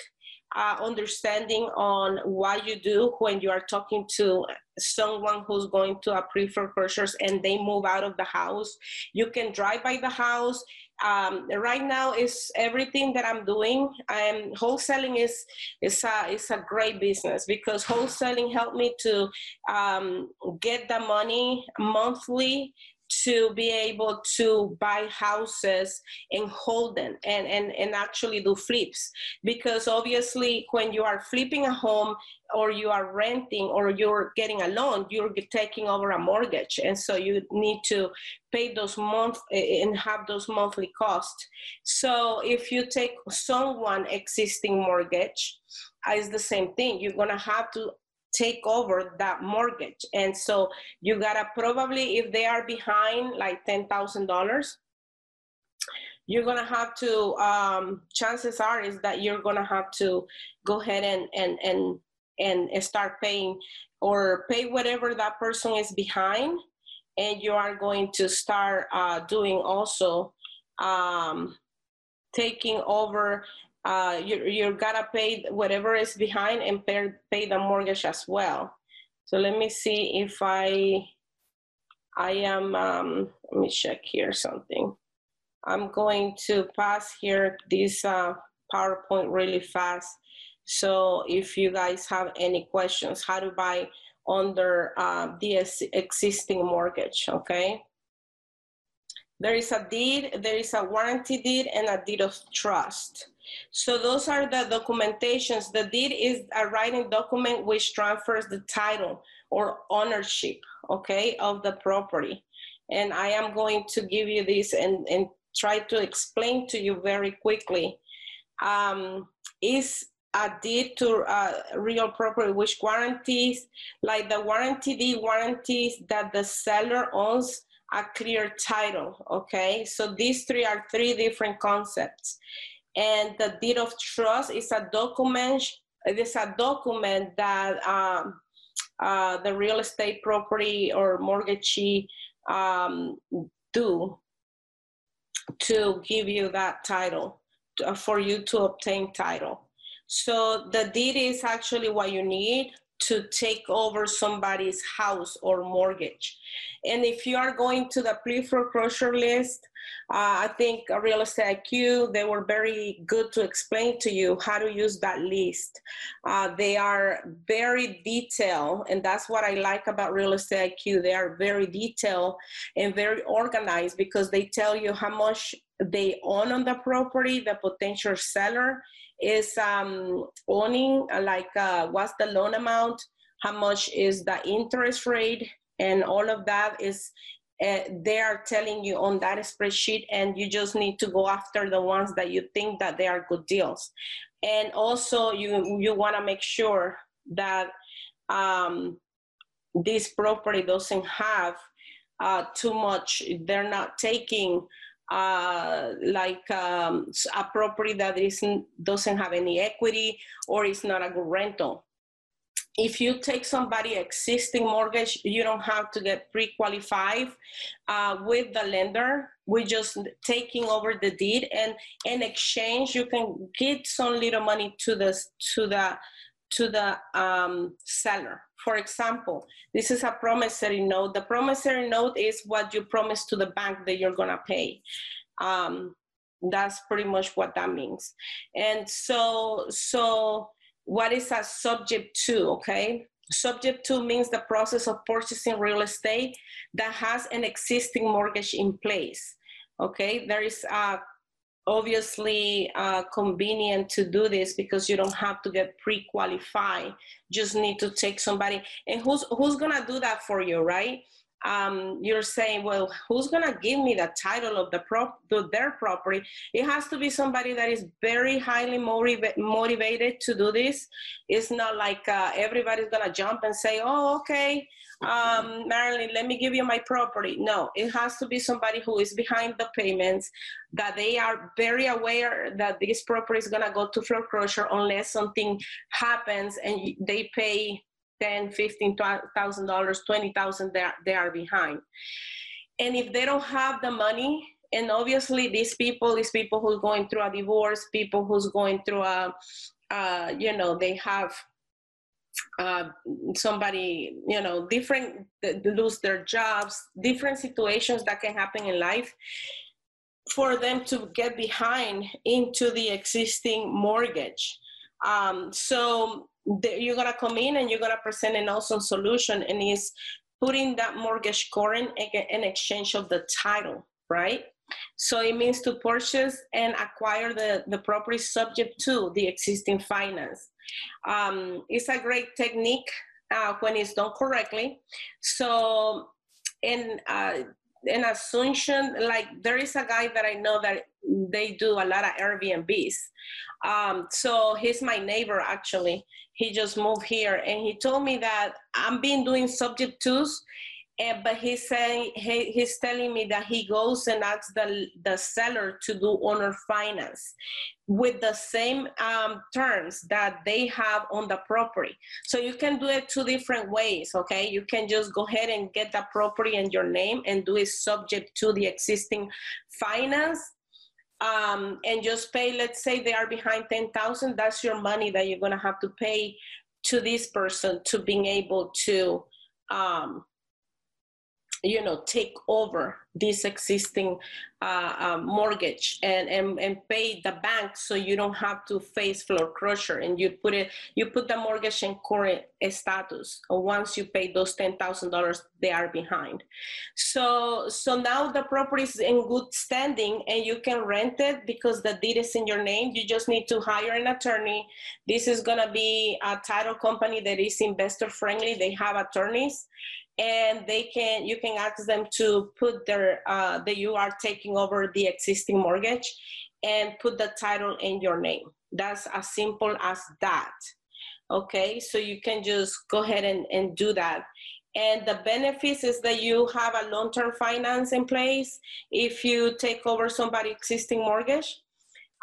uh, understanding on what you do when you are talking to someone who's going to a pre-foreclosures and they move out of the house. You can drive by the house. Um, right now is everything that I'm doing. I'm wholesaling is is a is a great business because wholesaling helped me to um, get the money monthly to be able to buy houses and hold them and, and, and actually do flips. Because obviously, when you are flipping a home or you are renting or you're getting a loan, you're taking over a mortgage. And so you need to pay those month eh, eh, and have those monthly costs. So if you take someone existing mortgage, it's the same thing. You're gonna have to take over that mortgage. And so you gotta probably, if they are behind like $10,000, you're gonna have to, um, chances are is that you're gonna have to go ahead and, and, and, and start paying or pay whatever that person is behind. And you are going to start uh, doing also um, taking over uh, you you gotta pay whatever is behind and pay, pay the mortgage as well. So let me see if I I am um, let me check here something. I'm going to pass here this uh, PowerPoint really fast. So if you guys have any questions, how to buy under uh, the existing mortgage, okay? There is a deed, there is a warranty deed and a deed of trust. So those are the documentations. The deed is a writing document which transfers the title or ownership, okay, of the property. And I am going to give you this and, and try to explain to you very quickly. Um, is a deed to uh, real property which guarantees, like the warranty deed guarantees that the seller owns a clear title, okay? So these three are three different concepts. And the deed of trust is a document, it is a document that um, uh, the real estate property or mortgagee um, do to give you that title, uh, for you to obtain title. So the deed is actually what you need to take over somebody's house or mortgage. And if you are going to the pre-foreclosure list, uh, I think Real Estate IQ, they were very good to explain to you how to use that list. Uh, they are very detailed, and that's what I like about Real Estate IQ. They are very detailed and very organized because they tell you how much they own on the property, the potential seller, is um, owning, uh, like uh, what's the loan amount, how much is the interest rate, and all of that is uh, they are telling you on that spreadsheet and you just need to go after the ones that you think that they are good deals. And also you you want to make sure that um, this property doesn't have uh, too much they're not taking uh, like um, a property that isn't, doesn't have any equity or is not a good rental. If you take somebody existing mortgage, you don't have to get pre-qualified uh, with the lender. We're just taking over the deed, and in exchange, you can get some little money to the to the to the um, seller. For example, this is a promissory note. The promissory note is what you promise to the bank that you're gonna pay. Um, that's pretty much what that means. And so, so what is a subject to? Okay, subject to means the process of purchasing real estate that has an existing mortgage in place. Okay, there is a obviously uh, convenient to do this because you don't have to get pre-qualified. Just need to take somebody. And who's who's gonna do that for you right? Um, you're saying well who's gonna give me the title of the prop their property? It has to be somebody that is very highly motiva- motivated to do this. It's not like uh, everybody's gonna jump and say oh okay um, Marilyn, let me give you my property. No, it has to be somebody who is behind the payments, that they are very aware that this property is gonna go to foreclosure unless something happens and they pay ten, fifteen thousand dollars, twenty thousand. They they are behind, and if they don't have the money, and obviously these people, these people who's going through a divorce, people who's going through a uh, you know, they have uh, somebody, you know, different, lose their jobs, different situations that can happen in life for them to get behind into the existing mortgage. Um, so you're gonna come in and you're gonna present an awesome solution, and is putting that mortgage current in exchange of the title, right? So it means to purchase and acquire the, the property subject to the existing finance. Um, it's a great technique uh, when it's done correctly. So in uh, an assumption, like there is a guy that I know that they do a lot of Airbnbs. Um, so he's my neighbor actually. He just moved here and he told me that I'm been doing subject twos and, but he's saying he, he's telling me that he goes and asks the the seller to do owner finance with the same um, terms that they have on the property. So you can do it two different ways. Okay, you can just go ahead and get the property in your name and do it subject to the existing finance. Um, and just pay, let's say they are behind 10,000, that's your money that you're gonna have to pay to this person to being able to um, you know take over this existing uh, uh, mortgage and, and and pay the bank so you don't have to face floor foreclosure and you put it you put the mortgage in current status. Once you pay those ten thousand dollars they are behind. So so now the property is in good standing and you can rent it because the deed is in your name. You just need to hire an attorney. This is going to be a title company that is investor friendly. They have attorneys and they can you can ask them to put their uh, that you are taking over the existing mortgage and put the title in your name. That's as simple as that. Okay so you can just go ahead and, and do that. And the benefits is that you have a long-term finance in place if you take over somebody existing mortgage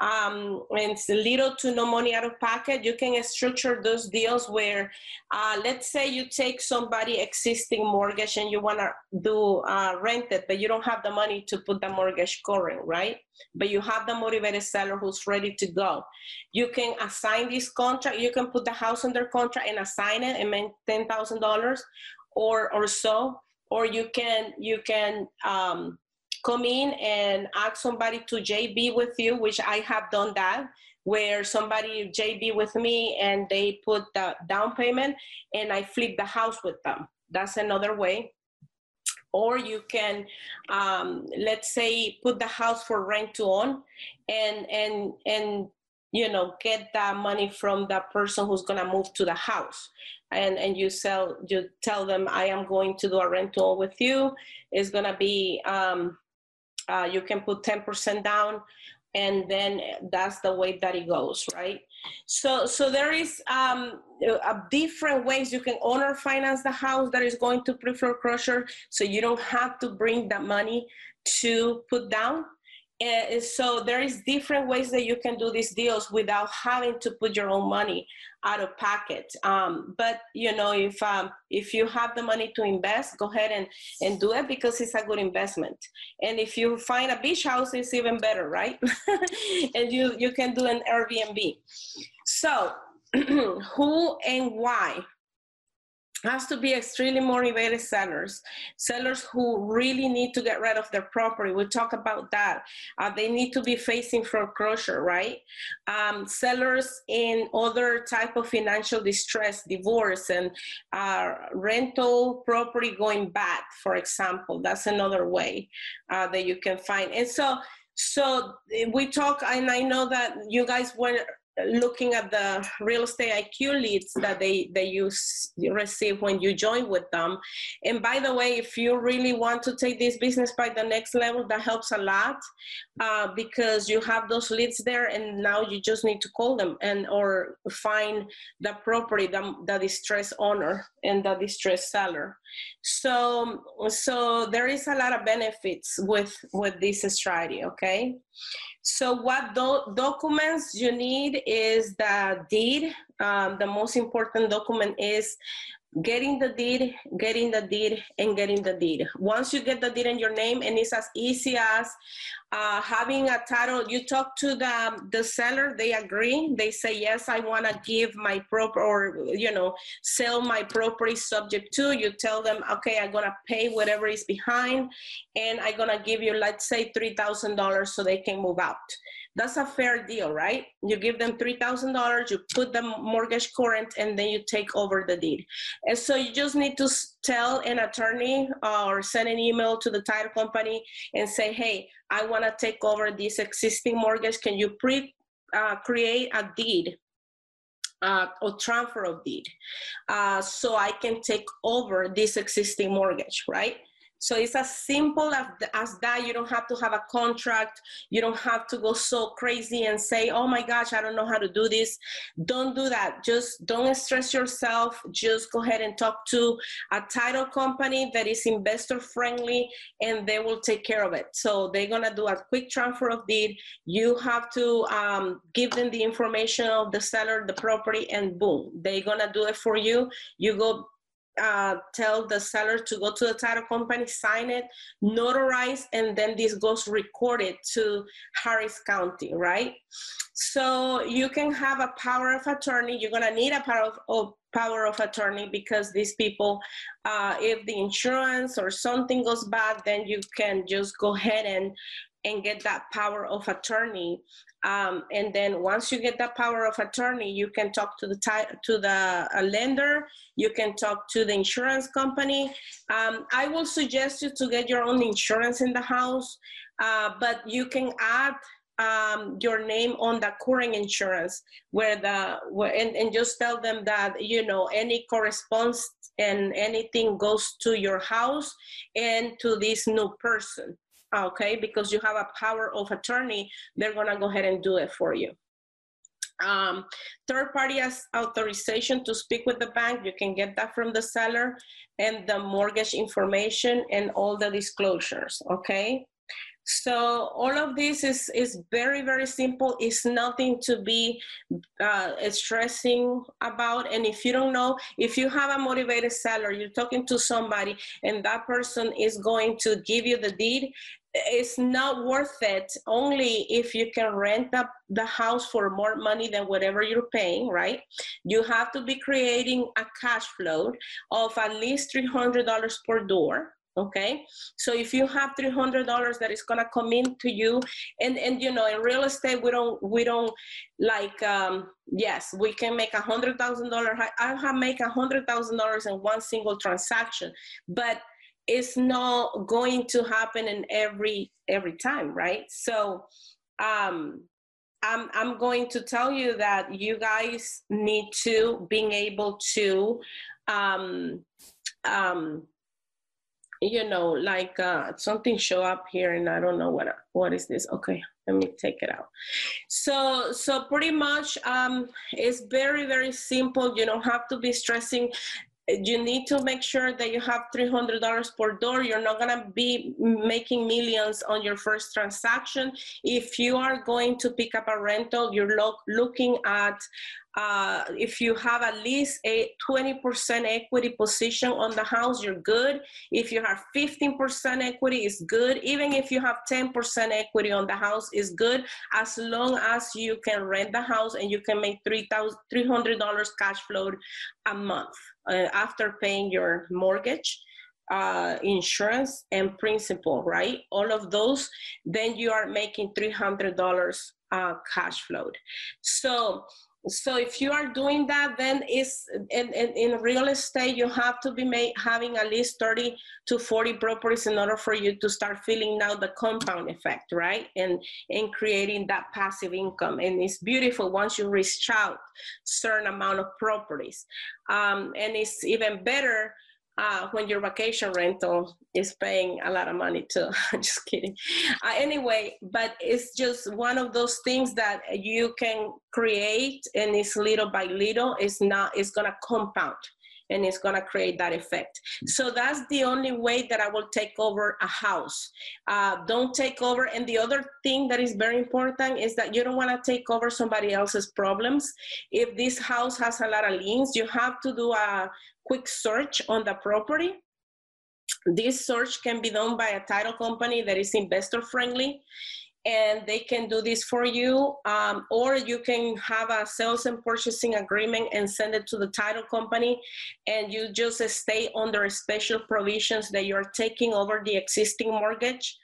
um, it's little to no money out of pocket, you can structure those deals where, uh, let's say you take somebody existing mortgage and you want to do uh, rent it, but you don't have the money to put the mortgage current, right? But you have the motivated seller who's ready to go. You can assign this contract. You can put the house under contract and assign it and make ten thousand dollars, or or so. Or you can you can um, come in and ask somebody to JV with you, which I have done that, where somebody JV with me and they put the down payment and I flip the house with them. That's another way. Or you can, um, let's say, put the house for rent to own, and and and you know get that money from the person who's gonna move to the house and and you sell you tell them i am going to do a rental with you it's gonna be um, uh, you can put 10% down and then that's the way that it goes right? So so there is um, different ways you can owner finance the house that is going to pre-foreclosure so you don't have to bring that money to put down and so there is different ways that you can do these deals without having to put your own money out of pocket. Um, but you know if um, if you have the money to invest go ahead and, and do it because it's a good investment. And if you find a beach house it's even better right? And you you can do an airbnb. So who and why has to be extremely motivated sellers, sellers who really need to get rid of their property. We talk about that. Uh, they need to be facing foreclosure, right? Um, sellers in other type of financial distress, divorce, and uh, rental property going bad, for example. That's another way uh, that you can find. And so, so we talk, and I know that you guys went looking at the real estate IQ leads that they, they use receive when you join with them. And by the way, if you really want to take this business by the next level, that helps a lot uh, because you have those leads there and now you just need to call them and or find the property, the, the distressed owner and the distressed seller. So, so there is a lot of benefits with, with this strategy, okay? So what do- documents you need is the deed. Um, the most important document is getting the deed, getting the deed, and getting the deed. Once you get the deed in your name, and it's as easy as uh, having a title, you talk to the the seller, they agree. They say yes, I want to give my proper or you know sell my property subject to. You tell them, okay, I'm gonna pay whatever is behind, and I'm gonna give you let's say three thousand dollars so they can move out. That's a fair deal, right? You give them $3,000, you put the mortgage current, and then you take over the deed. And so you just need to tell an attorney uh, or send an email to the title company and say, hey, I want to take over this existing mortgage. Can you pre uh, create a deed uh, or transfer of deed uh, so I can take over this existing mortgage, right? So it's as simple as, as that. You don't have to have a contract. You don't have to go so crazy and say, oh my gosh, I don't know how to do this. Don't do that. Just don't stress yourself. Just go ahead and talk to a title company that is investor friendly and they will take care of it. So they're going to do a quick transfer of deed. You have to um, give them the information of the seller, the property, and boom, they're going to do it for you. You go uh, tell the seller to go to the title company, sign it, notarize, and then this goes recorded to Harris County, right? So you can have a power of attorney. You're gonna need a power of, of power of attorney because these people, uh, if the insurance or something goes bad, then you can just go ahead and and get that power of attorney um, and then once you get that power of attorney, you can talk to the to the uh, lender. You can talk to the insurance company. Um, I will suggest you to get your own insurance in the house, uh, but you can add um, your name on the current insurance where the where, and, and just tell them that you know any corresponds and anything goes to your house and to this new person okay, because you have a power of attorney, they're gonna go ahead and do it for you. Um, third party has authorization to speak with the bank. You can get that from the seller and the mortgage information and all the disclosures, okay? So all of this is, is very, very simple. It's nothing to be uh, stressing about. And if you don't know, if you have a motivated seller, you're talking to somebody and that person is going to give you the deed, it's not worth it only if you can rent up the house for more money than whatever you're paying, right? You have to be creating a cash flow of at least $300 per door okay so if you have $300 that is going to come in to you and and you know in real estate we don't we don't like um yes we can make a hundred thousand dollar i have make a hundred thousand dollars in one single transaction but it's not going to happen in every every time right? So um i'm i'm going to tell you that you guys need to being able to um um you know like uh something show up here and i don't know what what is this. Okay let me take it out. So so pretty much um it's very very simple. You don't have to be stressing you need to make sure that you have $300 per door. You're not going to be making millions on your first transaction. If you are going to pick up a rental, you're lo- looking at uh, if you have at least a 20% equity position on the house, you're good. If you have 15% equity, is good. Even if you have 10% equity on the house, is good as long as you can rent the house and you can make $300 cash flow a month uh, after paying your mortgage. Uh, insurance and principal, right? All of those, then you are making $300 uh, cash flow. So so if you are doing that then is in, in, in, real estate you have to be made, having at least 30 to 40 properties in order for you to start feeling now the compound effect right? And and creating that passive income. And it's beautiful once you reach out certain amount of properties. Um, and it's even better uh, when your vacation rental is paying a lot of money too. just kidding. Uh, anyway, but it's just one of those things that you can create, and it's little by little. It's not. It's gonna compound and it's going to create that effect. So that's the only way that I will take over a house. Uh, don't take over. And the other thing that is very important is that you don't want to take over somebody else's problems. If this house has a lot of liens, you have to do a quick search on the property this search can be done by a title company that is investor friendly and they can do this for you um, or you can have a sales and purchasing agreement and send it to the title company and you just stay under special provisions that you're taking over the existing mortgage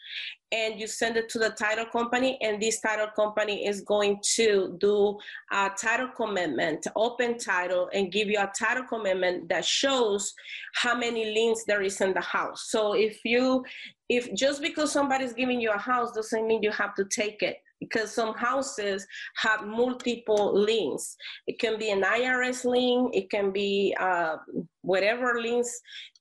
and you send it to the title company and this title company is going to do a title commitment open title and give you a title commitment that shows how many liens there is in the house. So if you if just because somebody's giving you a house doesn't mean you have to take it because some houses have multiple liens. It can be an IRS lien, it can be uh, whatever liens,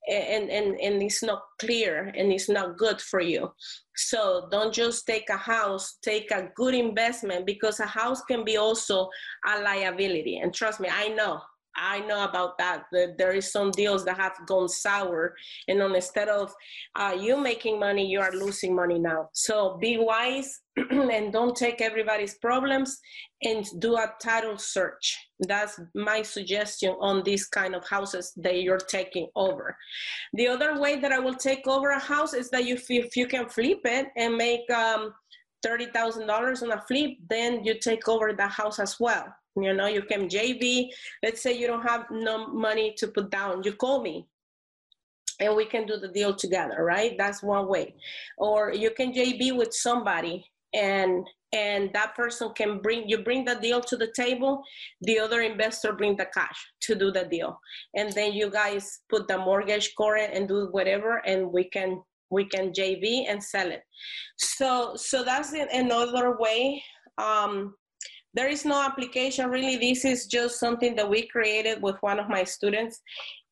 and, and, and it's not clear and it's not good for you. So don't just take a house, take a good investment because a house can be also a liability. And trust me, I know I know about that. That there is some deals that have gone sour, and instead of uh, you making money, you are losing money now. So be wise and don't take everybody's problems, and do a title search. That's my suggestion on these kind of houses that you're taking over. The other way that I will take over a house is that you, if you can flip it and make um, thirty thousand dollars on a flip, then you take over the house as well you know, you can JV. Let's say you don't have no money to put down. You call me and we can do the deal together, right? That's one way. Or you can JV with somebody and and that person can bring you bring the deal to the table the other investor bring the cash to do the deal and then you guys put the mortgage current and do whatever and we can we can jv and sell it. So so that's another way um there is no application. Really this is just something that we created with one of my students.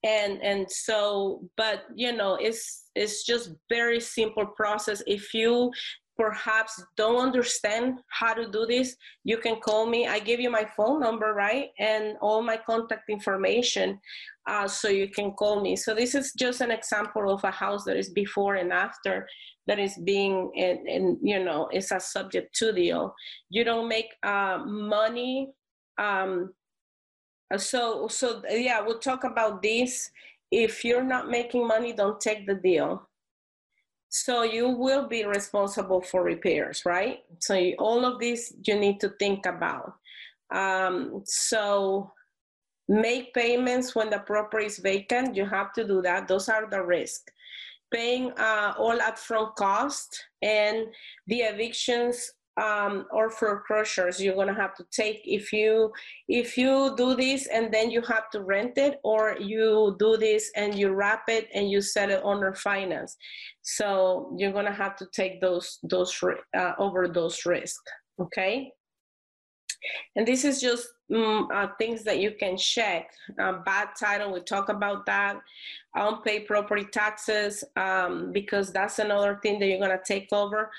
And and so but you know it's it's just very simple process. If you perhaps don't understand how to do this you can call me. I give you my phone number right? And all my contact information uh, so you can call me. So this is just an example of a house that is before and after that is being and, and you know is a subject to deal you don't make uh, money um, so so yeah we'll talk about this. If you're not making money don't take the deal so you will be responsible for repairs right? So you, all of this you need to think about. Um, so make payments when the property is vacant you have to do that. Those are the risks paying uh, all upfront cost and the evictions um, or crushers, you're gonna have to take if you if you do this and then you have to rent it or you do this and you wrap it and you sell it under finance so you're gonna have to take those those uh, over those risks okay and this is just um, uh, things that you can check. Uh, bad title, we talk about that. Unpaid property taxes, um, because that's another thing that you're gonna take over.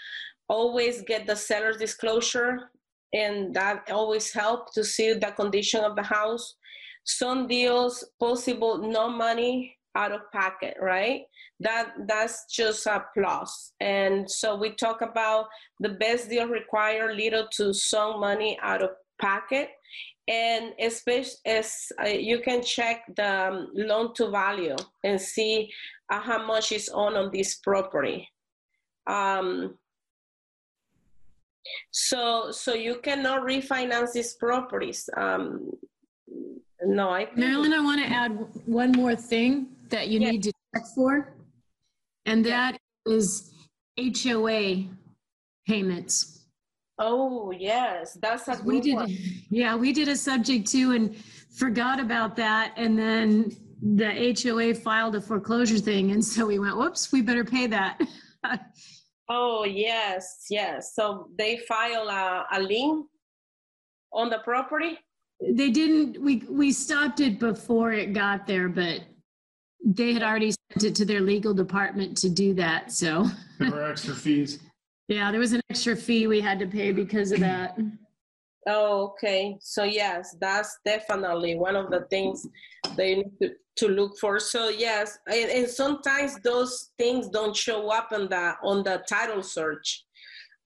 Always get the seller's disclosure, and that always help to see the condition of the house. Some deals, possible no money out of pocket, right? That that's just a plus. And so we talk about the best deal require little to some money out of pocket and especially as uh, you can check the um, loan to value and see uh, how much is on on this property um, so so you cannot refinance these properties um, no i marilyn i want to add one more thing that you need to check for and that is hoa payments Oh yes, that's a we did. one. Yeah, we did a subject to and forgot about that, and then the HOA filed a foreclosure thing, and so we went, "Whoops, we better pay that." oh yes, yes. So they file a, a lien on the property. They didn't. We we stopped it before it got there, but they had already sent it to their legal department to do that. So there were extra fees. Yeah, there was an extra fee we had to pay because of that. Oh, okay. So yes, that's definitely one of the things they need to, to look for. So yes, and, and, sometimes those things don't show up on the on the title search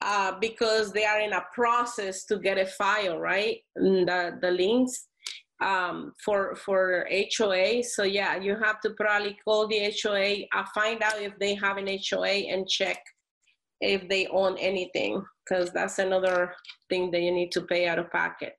uh, because they are in a process to get a file, right? And the the links, um, for for HOA. So yeah, you have to probably call the HOA, uh, find out if they have an HOA, and check if they own anything, because that's another thing that you need to pay out of pocket.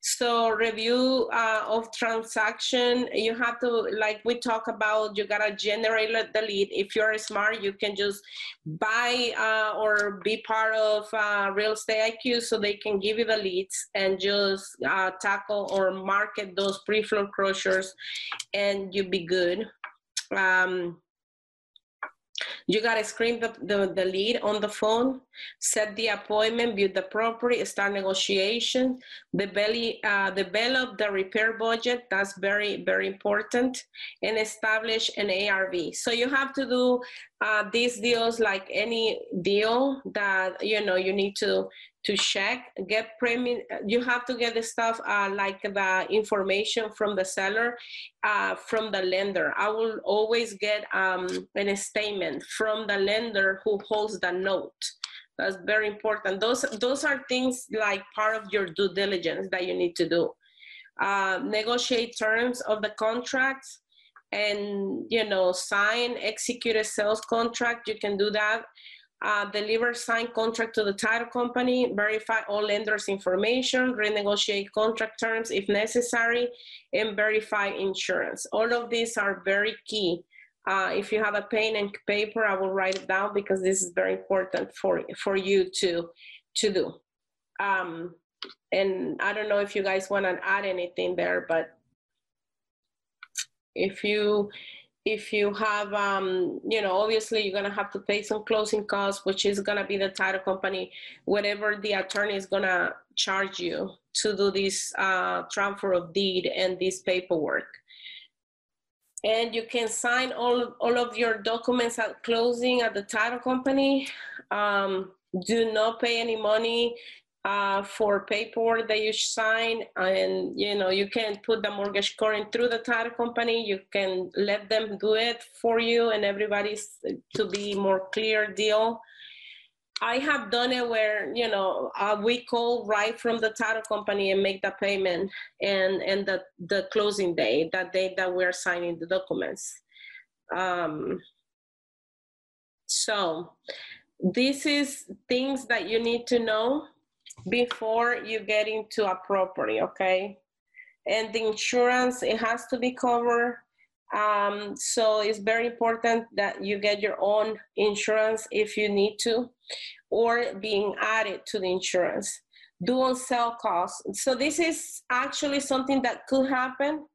So review uh, of transaction, you have to, like we talk about, you gotta generate the lead. If you're smart, you can just buy uh, or be part of uh, Real Estate IQ so they can give you the leads and just uh, tackle or market those pre-foreclosures and you'd be good. Um, you gotta screen the, the, the, lead on the phone, set the appointment, view the property, start negotiation, uh, develop the repair budget. That's very, very important, and establish an ARV. So you have to do uh, these deals like any deal that you know you need to to check get premium you have to get the stuff uh, like the information from the seller uh, from the lender. I will always get um, a statement from the lender who holds the note. That's very important. Those those are things like part of your due diligence that you need to do. Uh, negotiate terms of the contracts and you know sign execute a sales contract you can do that uh, deliver signed contract to the title company, verify all lenders' information, renegotiate contract terms if necessary, and verify insurance. All of these are very key. Uh, if you have a pen and paper, I will write it down because this is very important for, for you to, to do. Um, and I don't know if you guys want to add anything there, but if you if you have, um, you know, obviously you're gonna have to pay some closing costs, which is gonna be the title company, whatever the attorney is gonna charge you to do this uh, transfer of deed and this paperwork. And you can sign all, all of your documents at closing at the title company. Um, do not pay any money uh, for paperwork that you sign and you know you can put the mortgage current through the title company. You can let them do it for you and everybody's to be more clear deal. I have done it where you know uh, we call right from the title company and make the payment and and the the closing day that day that we're signing the documents. Um, so this is things that you need to know before you get into a property, okay? And the insurance, it has to be covered. Um, so it's very important that you get your own insurance if you need to, or being added to the insurance. Due on sale clause. So this is actually something that could happen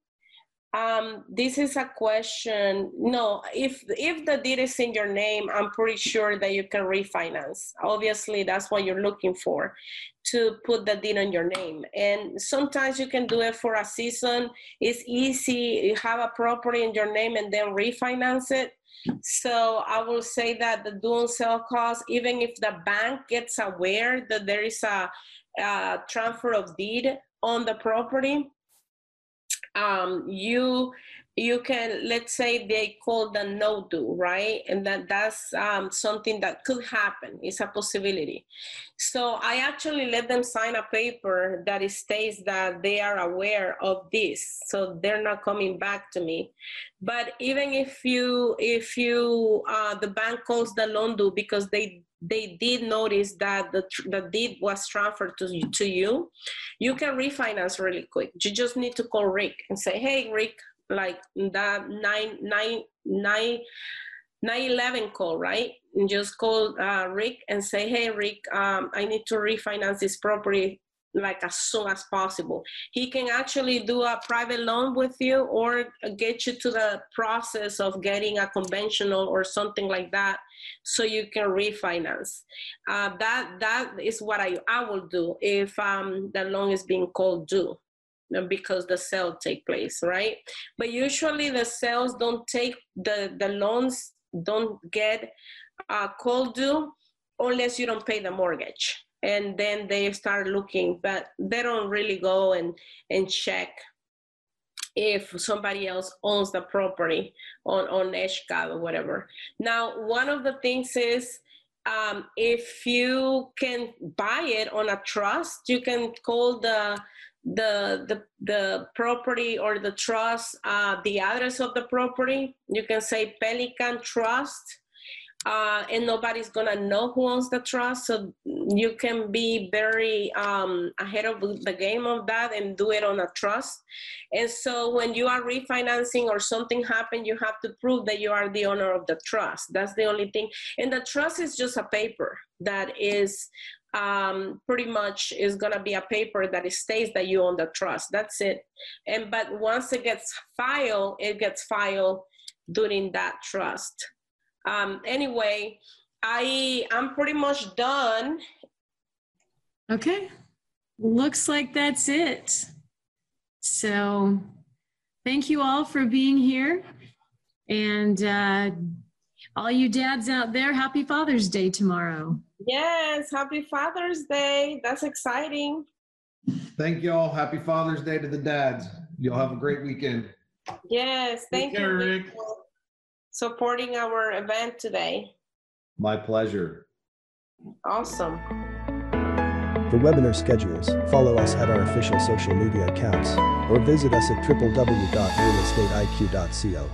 um, this is a question. No, if if the deed is in your name, I'm pretty sure that you can refinance. Obviously, that's what you're looking for, to put the deed on your name. And sometimes you can do it for a season. It's easy. You have a property in your name and then refinance it. So I will say that the due on sale clause, even if the bank gets aware that there is a, a transfer of deed on the property, um, you you can let's say they call the no do right? And that that's um, something that could happen. It's a possibility. So i actually let them sign a paper that states that they are aware of this so they're not coming back to me. But even if you if you uh, the bank calls the loan due because they they did notice that the, the deed was transferred to, to you, you can refinance really quick. You just need to call Rick and say, hey, Rick, like that nine, nine, nine, 911 call, right? And just call uh, Rick and say, hey, Rick, um, I need to refinance this property like as soon as possible. He can actually do a private loan with you or get you to the process of getting a conventional or something like that so you can refinance. Uh, that that is what I, I will do if um, the loan is being called due because the sale take place, right? But usually the sales don't take the the loans don't get uh, called due unless you don't pay the mortgage and then they start looking but they don't really go and and check if somebody else owns the property on on HCAD or whatever. Now, one of the things is um, if you can buy it on a trust, you can call the the the the property or the trust, uh, the address of the property. You can say Pelican Trust, uh, and nobody's gonna know who owns the trust. So you can be very um, ahead of the game of that and do it on a trust. And so when you are refinancing or something happened, you have to prove that you are the owner of the trust. That's the only thing. And the trust is just a paper that is um, pretty much is going to be a paper that states that you own the trust. That's it. And but once it gets filed, it gets filed during that trust. Um, anyway, I I'm pretty much done. Okay. Looks like that's it. So thank you all for being here. And uh, all you dads out there, happy Father's Day tomorrow. Yes, happy Father's Day. That's exciting. Thank you all. Happy Father's Day to the dads. You'll have a great weekend. Yes, thank Take you care, Rick, Rick. for supporting our event today. My pleasure. Awesome. For webinar schedules, follow us at our official social media accounts or visit us at www.realestateIQ.co.